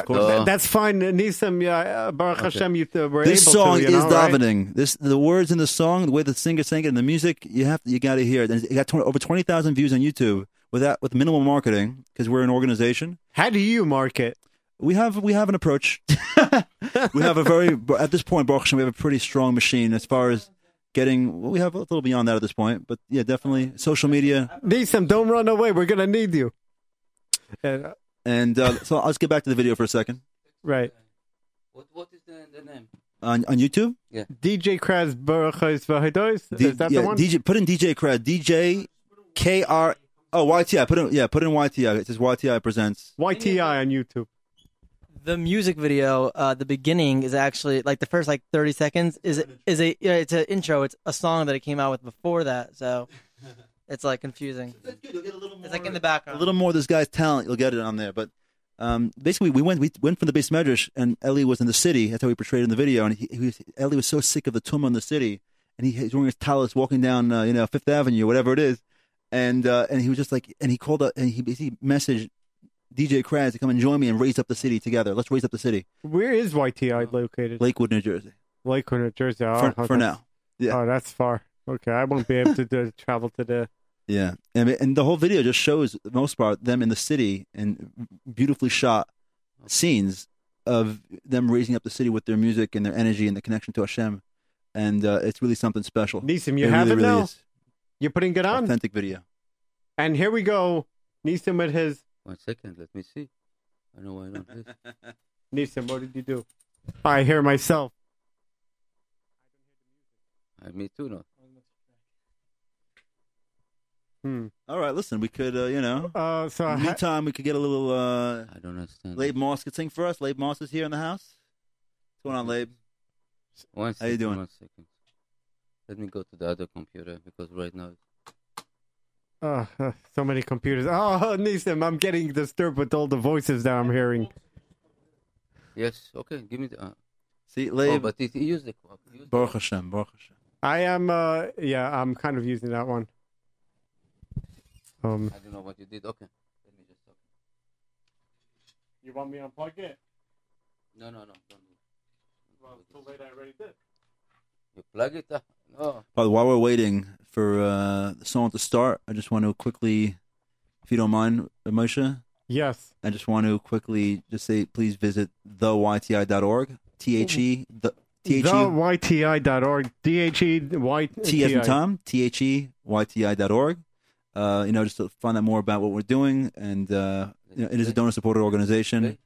Of course. So- That's fine, Nissim. Yeah, uh, Baruch Okay. Hashem, you uh, were This able song to. You is know, right? This the words in the song, the way the singer sang it, and the music. You have to, you got to hear it. And it got 20, over twenty thousand views on YouTube without with minimal marketing because we're an organization. How do you market? We have we have an approach. (laughs) we have a very at this point, Baruch Hashem, we have a pretty strong machine as far as getting. Well, we have a little beyond that at this point, but yeah, definitely social media. Nissim, don't run away. We're gonna need you. Uh, And uh, so I'll just get back to the video for a second right. What, what is the, the name? on on YouTube. Yeah. DJ Kraz Baruchas V'Hodos. D- Is that yeah, the one? DJ, put in DJ Crad. DJ K R. Oh, YTI. Put in yeah. Put in YTI. It says YTI presents. YTI on YouTube. The music video, uh, the beginning is actually like the first like thirty seconds is is a yeah, it's an intro. It's a song that it came out with before that, so (laughs) it's like confusing. It's like in the background. a little more of this guy's talent, you'll get it on there. But um, basically, we went we went from the beis medrash, and Ellie was in the city. That's how we portrayed it in the video. And he, he was, Ellie was so sick of the tumah in the city, and he, he's wearing his talis, walking down uh, you know Fifth Avenue, whatever it is, and uh, and he was just like, and he called up and he basically messaged DJ Kraz to come and join me and raise up the city together. Let's raise up the city, Where is YTI located? Lakewood, New Jersey, Lakewood, New Jersey. Oh, for, okay. for now. Yeah. Oh, that's far. Okay, I won't be able to do, travel to the. Yeah, and, and the whole video just shows, for the most part, them in the city and beautifully shot scenes of them raising up the city with their music and their energy and the connection to Hashem, and uh, it's really something special. Nisim, you it have really, it really now. is. You're putting it on, Authentic video. and here we go. Nisim with his. One second, let me see. I know I don't this. (laughs) Nisim, what did you do? I hear myself. I, hear the music. I'm me too, no. Hmm. All right, listen, we could, uh, you know, Uh, so in the ha- meantime, we could get a little. Uh, I don't understand. Labe Moss could sing for us. Labe Moss is here in the house. What's going on, Labe? One How you doing? One second. Let me go to the other computer because right now uh, uh, (laughs) so many computers. Oh, (laughs) Nisim, I'm getting disturbed with all the voices that I'm hearing. Yes. Okay. Give me the. Uh, See, oh, but it, use the. Use the Baruch Hashem, Baruch Hashem. I am. Uh, yeah, I'm kind of using that one. Um, I don't know what you did. Okay. Let me just. Okay. you want me to unplug it? No, no, no. Don't do it. Well, it's too late. I already did. You plug it. Uh, no. But while we're waiting for uh, the song to start, I just want to quickly, if you don't mind, Moshe, Yes. I just want to quickly just say, please visit theyti.org. T H E the T H E TheYTI.org. D H E Y T as in Tom. T H E Y T I dot org. Uh, you know, just to find out more about what we're doing, and uh, you know, it is a donor supported organization. Okay.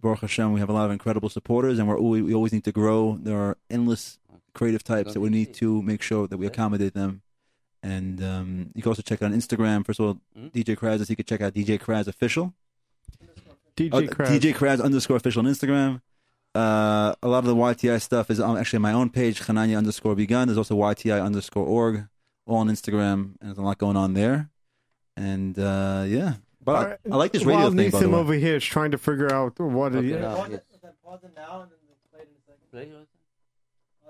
Baruch Hashem, we have a lot of incredible supporters, and we're always, we always need to grow. There are endless creative types that we need to make sure that we accommodate them. And um, you can also check out on Instagram. First of all, Hmm? DJ Kraz. You can check out DJ Kraz official. DJ Oh, Kraz. DJ Kraz underscore official on Instagram. Uh, a lot of the YTI stuff is on actually my own page, Hananya underscore begun. There's also YTI underscore org, all on Instagram, and there's a lot going on there. And uh, yeah, but All right. I, I like this radio While thing. By the way. over here is trying to figure out what Okay, is. now, Pause it, pause it now and then play it in a second. Play it.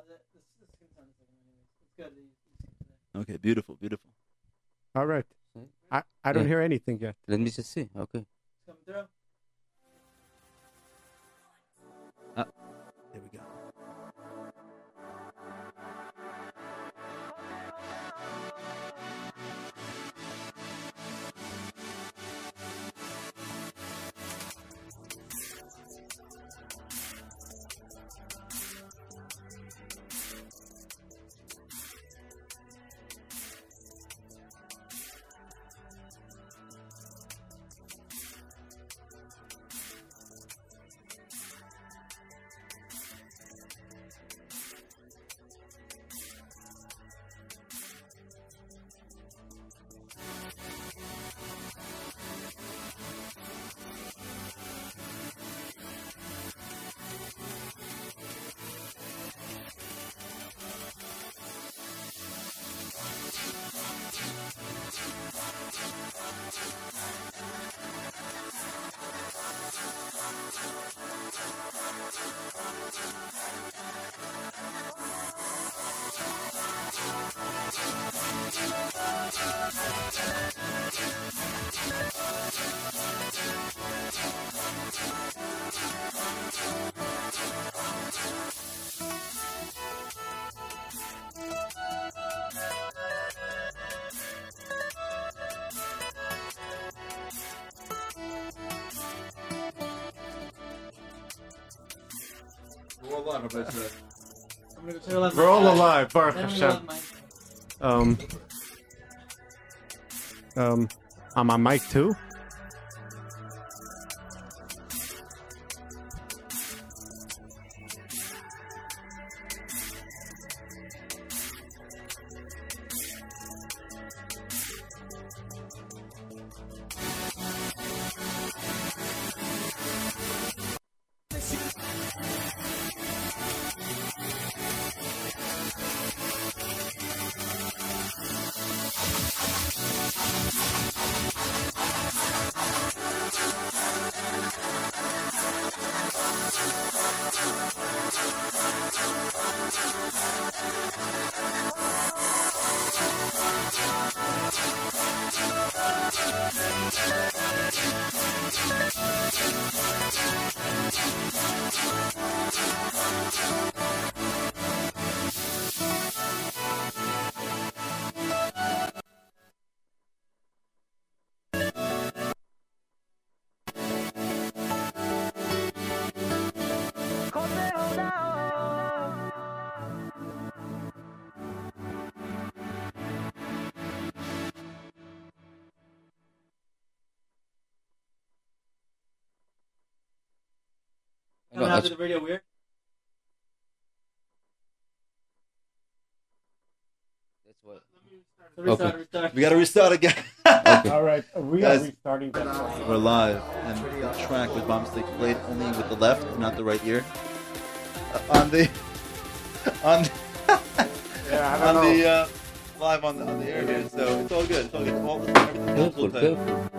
This, this is gonna sound a second anyways. It's good. that you- you see it. Okay, beautiful, beautiful. All right. I, I don't Yeah. hear anything yet. Let me just see. Okay. It's coming through. I'm gonna go to the left. We're all alive. Baruch Then I'm gonna Hashem. left. Um, um, I'm on mic too. No, Coming out actu- to the radio weird. That's what. Restart, Okay. restart. We got to restart again. All right, we Guys. are restarting that. We're live, and the track with Bomb Stick played only with the left, not the right ear. Uh, on the (laughs) on Yeah, I on don't know. the uh, live on the on the air here, so it's all good. It's all good. All, everything else Careful, will take. careful. Right?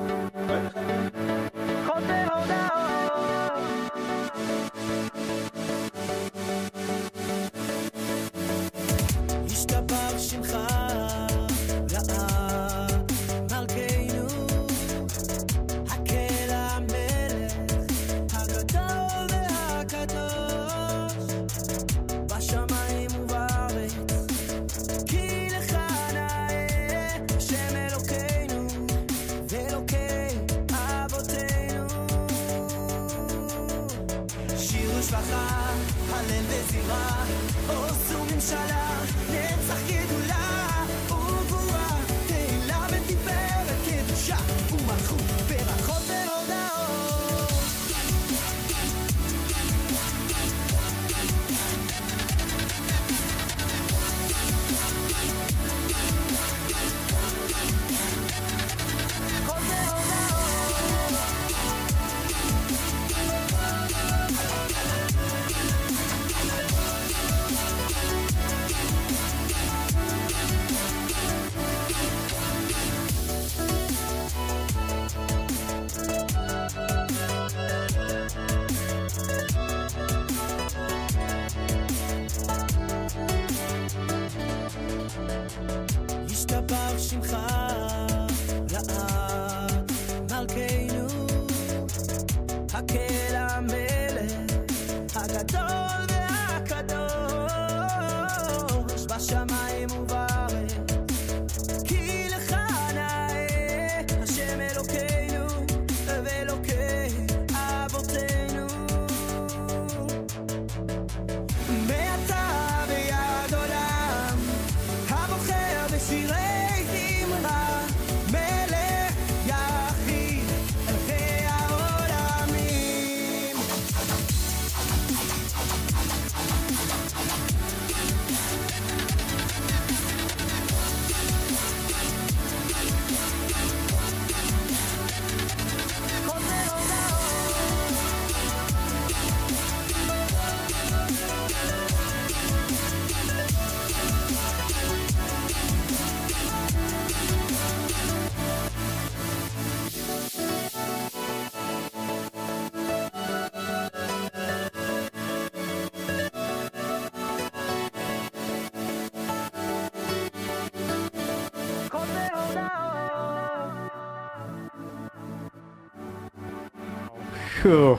Phew.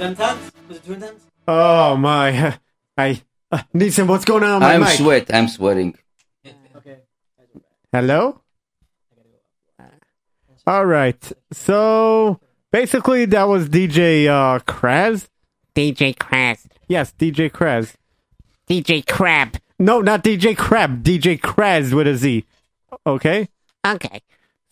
Intense? Was it too intense? Oh my! (laughs) I uh, Nissim, what's going on on my I'm mic? sweat. I'm sweating. Okay. Hello. All right. So basically, that was DJ uh, Kraz. DJ Kraz. Yes, DJ Kraz. DJ Crab. No, not DJ Crab. DJ Kraz with a Z. Okay. Okay.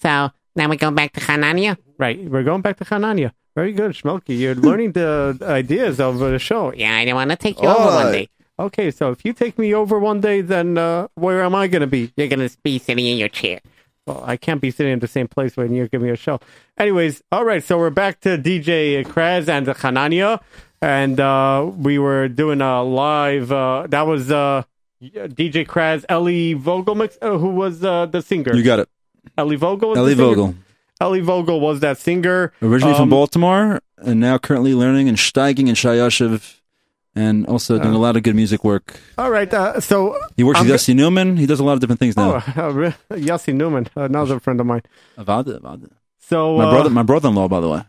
So now we go back to Hanania. Right. We're going back to Hanania. Very good, Schmelky. You're (laughs) learning the ideas of the show. Yeah, I don't want to take you over one day. Okay, so if you take me over one day, then uh, where am I going to be? You're gonna be sitting in your chair. Well, I can't be sitting in the same place when you're giving me a show. Anyways, all right, so we're back to DJ Kraz and Hanania, and uh, we were doing a live. Uh, that was uh, DJ Kraz, Ellie Vogel, mix, uh, who was uh, the singer. You got it. Ellie Vogel. Was Ellie the singer? Ellie Vogel was that singer. originally from Um, Baltimore, and now currently learning and steiging in Shayashiv, and also doing a lot of good music work. All right, uh, so He works I'm with Yossi Newman. He does a lot of different things oh, now. (laughs) uh, Yossi Newman, another friend of mine. Avada, Avada. So My uh, brother, my brother-in-law, by the way.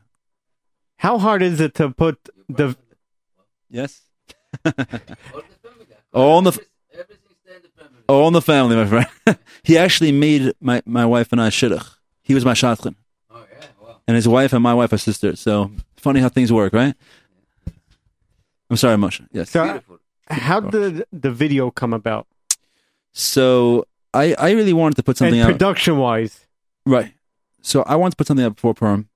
how hard is it to put the Yes. (laughs) All in the all in the family, my friend. (laughs) he actually made my, my wife and I shidduch. He was my shadchan, Oh. And his wife and my wife are sisters. So funny how things work, right? I'm sorry, Moshe. Yes. so Beautiful. how did the video come about? So I I really wanted to put something and out. production wise. Right. So I wanted to put something out before Purim,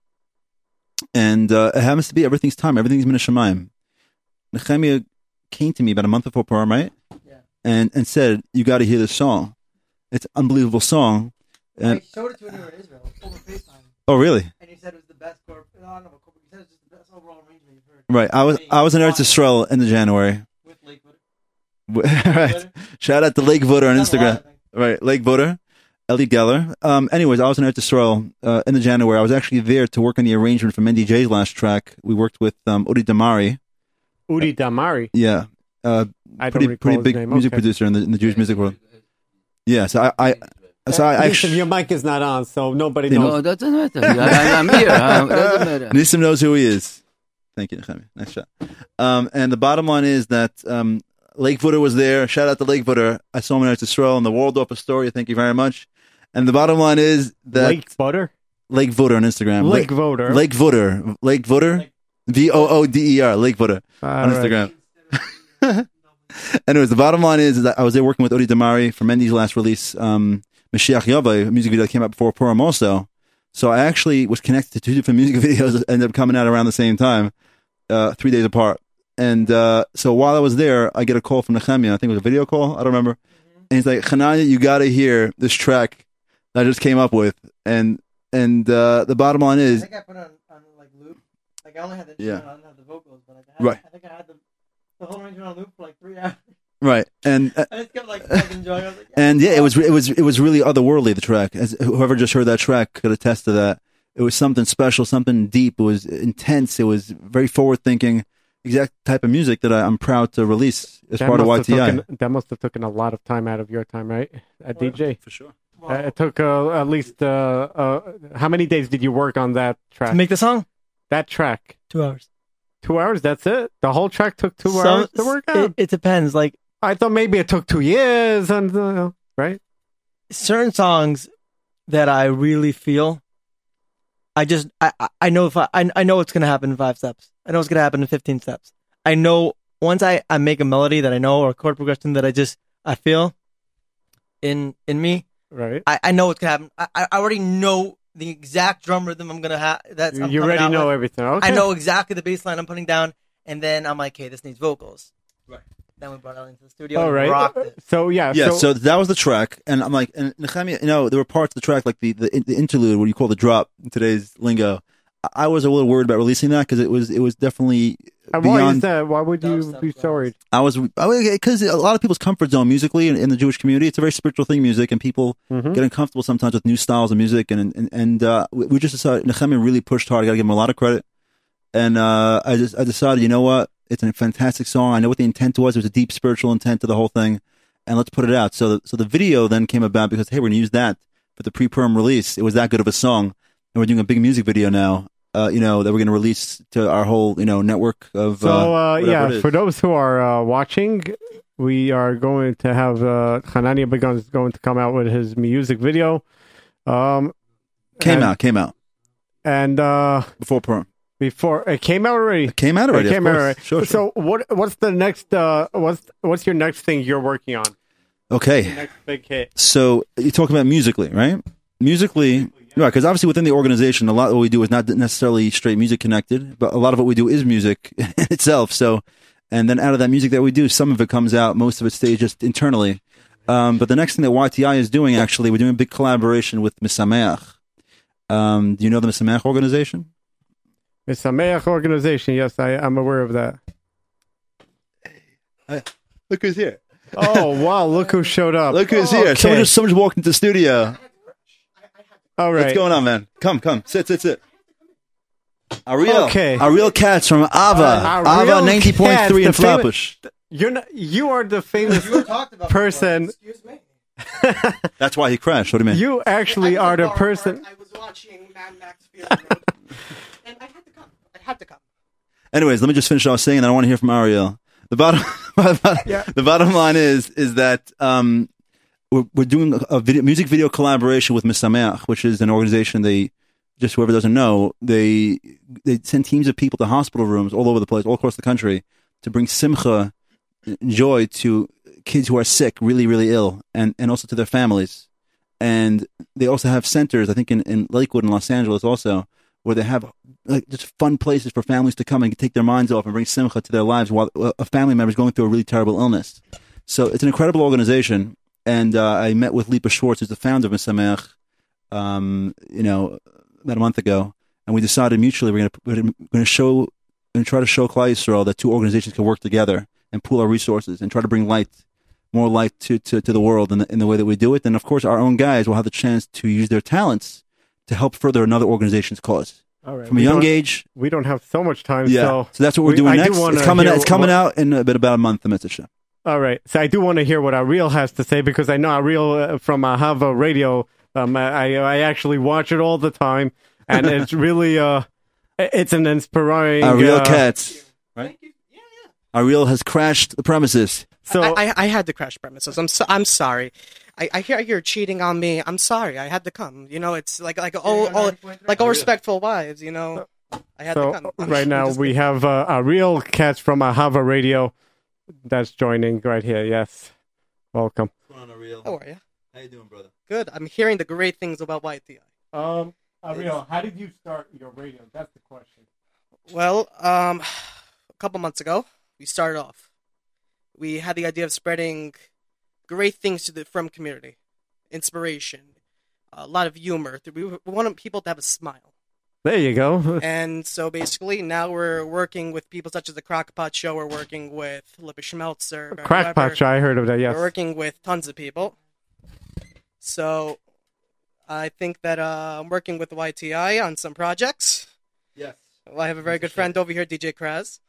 and uh, it happens to be everything's time. Everything's minashamayim. Nehemiah came to me about a month before Purim, right? Yeah. And and said, "You got to hear this song. It's an unbelievable song." I And showed it to when you were in Israel over FaceTime, oh, really? Best corp. No, I don't know what corp. He said it was just the best overall arrangement you've heard. Right. I was I was in Eretz Yisrael in the January. With Lakewood. (laughs) right. Shout out to Lake Voter on Done a lot, Instagram. I think. Right, Lake Voter, Ellie Geller. Um, anyways, I was in Eretz Yisrael uh, in the January. I was actually there to work on the arrangement for Mendy J's last track. We worked with um, Udi Damari. Udi Damari. Yeah, uh, I pretty don't recall pretty his big name. music okay. producer in the in the Jewish music world. Yeah, so I, I so I Listen, actually your mic is not on, so nobody knows. No, doesn't matter. I, I'm here. Um, doesn't matter. (laughs) Nissim knows who he is. Thank you, Nechemi. Nice shot. Um, and the bottom line is that um, Lake Footer was there. Shout out to Lake Footer. I saw him in Eretz Yisrael in the Waldorf Astoria. Thank you very much. And the bottom line is that Lake Butter? Lake Footer on Instagram. Lake La- Voter. Lake Footer. Lake Footer. V O O D E R. Lake Footer All on right. Instagram. (laughs) Anyways, the bottom line is, is that I was there working with Udi Damari for Mendy's last release, um, Mashiach Yavai, a music video that came out before Purim also. So I actually was connected to two different (laughs) music videos that ended up coming out around the same time, uh, three days apart. And uh, so while I was there, I get a call from Nehemiah. I think it was a video call. I don't remember. And he's like, Hananya, you got to hear this track that I just came up with. And and uh, the bottom line is. I think I put it on, on like loop. Like I only had the Yeah. I didn't have the vocals, but like, I had, Right. I think I had the, the whole arrangement on loop for like three hours. Right. And uh, I just kept like like, enjoying. I was like, And yeah, it was it was it was really otherworldly. The track, as whoever just heard that track could attest to that. It was something special, something deep. It was intense. It was very forward thinking. Exact type of music that I, I'm proud to release as That part of must have YTI. taken- that must have taken a lot of time out of your time, right? At DJ. For sure. Uh, it took uh, at least uh, uh, how many days did you work on that track? To make the song, that track. two hours. Two hours. That's it. The whole track took two Some- hours to work out. It, it depends. Like I thought maybe it took two years, and uh, right. certain songs that I really feel, I just I I- I know if I I I know what's gonna happen in five steps. I know what's gonna happen in fifteen steps. I know once I I make a melody that I know or a chord progression that I just I feel in in me. Right. I I know what's gonna happen. I I already know the exact drum rhythm I'm gonna have. That's I'm you already know with. everything. Okay. I know exactly the bass line I'm putting down, and then I'm like, hey, this needs vocals. Right. Then we brought it into the studio. All and rocked it. So yeah. Yeah, So, so, that was the track, and I'm like, and Nehemiah, you know, there were parts of the track like the the, the interlude, what you call the drop in today's lingo. I- I was a little worried about releasing that because it was it was definitely uh, why is beyond. that? Why would you be so worried? I was because a lot of people's comfort zone musically in, in the Jewish community. It's a very spiritual thing, music, and people Mhm. get uncomfortable sometimes with new styles of music. And and and uh, we we just decided Nehemiah really pushed hard. I got to give him a lot of credit. And uh, I just I decided, you know what? It's a fantastic song. I know what the intent was. There was a deep spiritual intent to the whole thing, and let's put it out. So the, so the video then came about because hey, we're gonna use that for the pre-Purim release. It was that good of a song, and we're doing a big music video now. Uh, you know that we're gonna release to our whole you know network of. So uh, it yeah, for those who are uh, watching, we are going to have uh, Hanania Begun is going to come out with his music video. Um, came and- out, came out and uh, before Purim. Before it came out already. It came out already. It came out already. Sure, sure. So what? What's the next? Uh, what's what's your next thing you're working on? okay, Next big hit. so you talk about musically, right? Musically, right? Because obviously within the organization, a lot of what we do is not necessarily straight music connected, but a lot of what we do is music (laughs) itself. So, and then out of that music that we do, some of it comes out, most of it stays just internally. Um, but the next thing that YTI is doing, actually, we're doing a big collaboration with Misameach. Um, do you know the Misameach organization? It's a Meach organization. Yes, I am aware of that. Look who's here! Oh wow! Look who showed up. Look who's Oh, here! Someone okay. just someone just walked into the studio. All right. What's going on, man? Come, come, sit, sit, sit. Ariel, Okay. Ariel Katz from Ahava, Uh, Ahava Ariel ninety point Katz, in famous- Flatbush. You're not, you are the famous person. Excuse me. (laughs) That's why he crashed. What do you mean? You actually are the person. I was watching Mad Max (laughs) Fury Road, and I had to come. I had to come. Anyways, let me just finish what I was saying, and I want to hear from Ariel. The bottom, (laughs) Yeah. the bottom line is is that um, we're, we're doing a, video, music video collaboration with Misameach, which is an organization. They just whoever doesn't know, they they send teams of people to hospital rooms all over the place, all across the country, to bring simcha, joy to kids who are sick, really, really ill, and and also to their families. And they also have centers, I think, in, in Lakewood and Los Angeles, also where they have like just fun places for families to come and take their minds off and bring simcha to their lives while a family member is going through a really terrible illness. So it's an incredible organization. And uh, I met with Lipa Schwartz, who's the founder of Misameach, um, you know, about a month ago, and we decided mutually we're going to show and try to show Klal Yisroel that two organizations can work together and pool our resources and try to bring light, more light to, to, to the world in the, in the way that we do it. And of course, our own guys will have the chance to use their talents to help further another organization's cause. All right. From a we young age, we don't have so much time. yeah. So So, that's what we're we- doing I next. wanna It's coming. Out, it's coming what- out in a bit about a month. The Mitzvah. all right. So I do want to hear what Ariel has to say because I know Ariel uh, from Ahava Radio. Um, I I actually watch it all the time, and (laughs) it's really uh, it's an inspiring. Ariel uh, Katz. Right. Ariel has crashed the premises. So I, I, I had to crash premises. I'm so, I'm sorry. I, I hear you're cheating on me. I'm sorry. I had to come. You know, it's like like all, all like all respectful wives. You know, I had so to come. I'm- right I'm now just- we have uh, Ariel Katz from Ahava Radio that's joining right here. Yes, welcome. How are you? How you doing, brother? Good. I'm hearing the great things about YTI. Um, Ariel, how did you start your radio? That's the question. Well, um, (sighs) a couple months ago, we started off. We had the idea of spreading great things to the from community, inspiration, a lot of humor. We, we wanted people to have a smile. There you go. (laughs) And so basically, now we're working with people such as the Crockpot Show. We're working with Lippa Schmelzer. Barry Crackpot, Weber. I heard of that. Yes. We're working with tons of people. So I think that uh, I'm working with YTI on some projects. Yes. Well, I have a very good friend over here, DJ Kraz.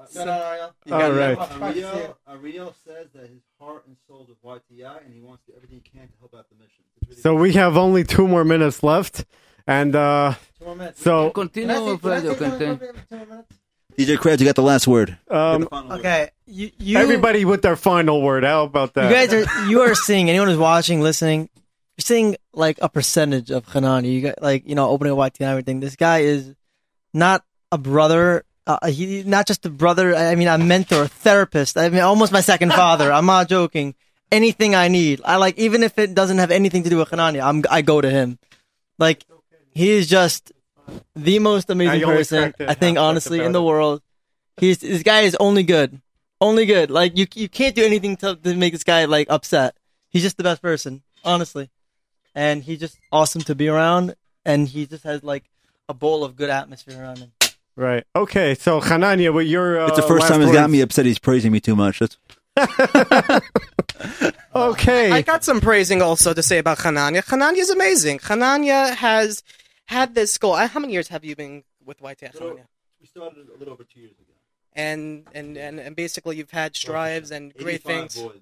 Yes. No, no, no, no. You All got Ariel, Ariel says that his heart and soul is with YTI, and he wants to do everything he can to help out the mission. Really So we have only two more minutes left, and uh, Two more minutes. so Continue, Fredo, continue. DJ Krabs, you got the last word. um, Okay, you, you everybody with their final word. How about that? You guys are you are seeing anyone who's watching, listening, you're seeing like a percentage of Hanani. You got like you know opening a YT and everything. This guy is not a brother. Uh, he not just a brother. I mean, a mentor, a therapist. I mean, almost my second (laughs) father. I'm not joking. Anything I need, I like. Even if it doesn't have anything to do with Hanani, I'm I go to him. Like he is just the most amazing person I think honestly in the world. He's this guy is only good, only good. Like you, you can't do anything to, to make this guy like upset. He's just the best person, honestly, and he's just awesome to be around. And he just has like a bowl of good atmosphere around him. Right. Okay. So Hanania, what your uh, It's the first time he's got me upset. He's praising me too much. That's (laughs) (laughs) Okay. I got some praising also to say about Hananya. Hananya is amazing. Hananya has had this goal. Uh, How many years have you been with YT Hananya? we started a little over two years ago. And, and, and, and basically you've had strives and great things. Boys.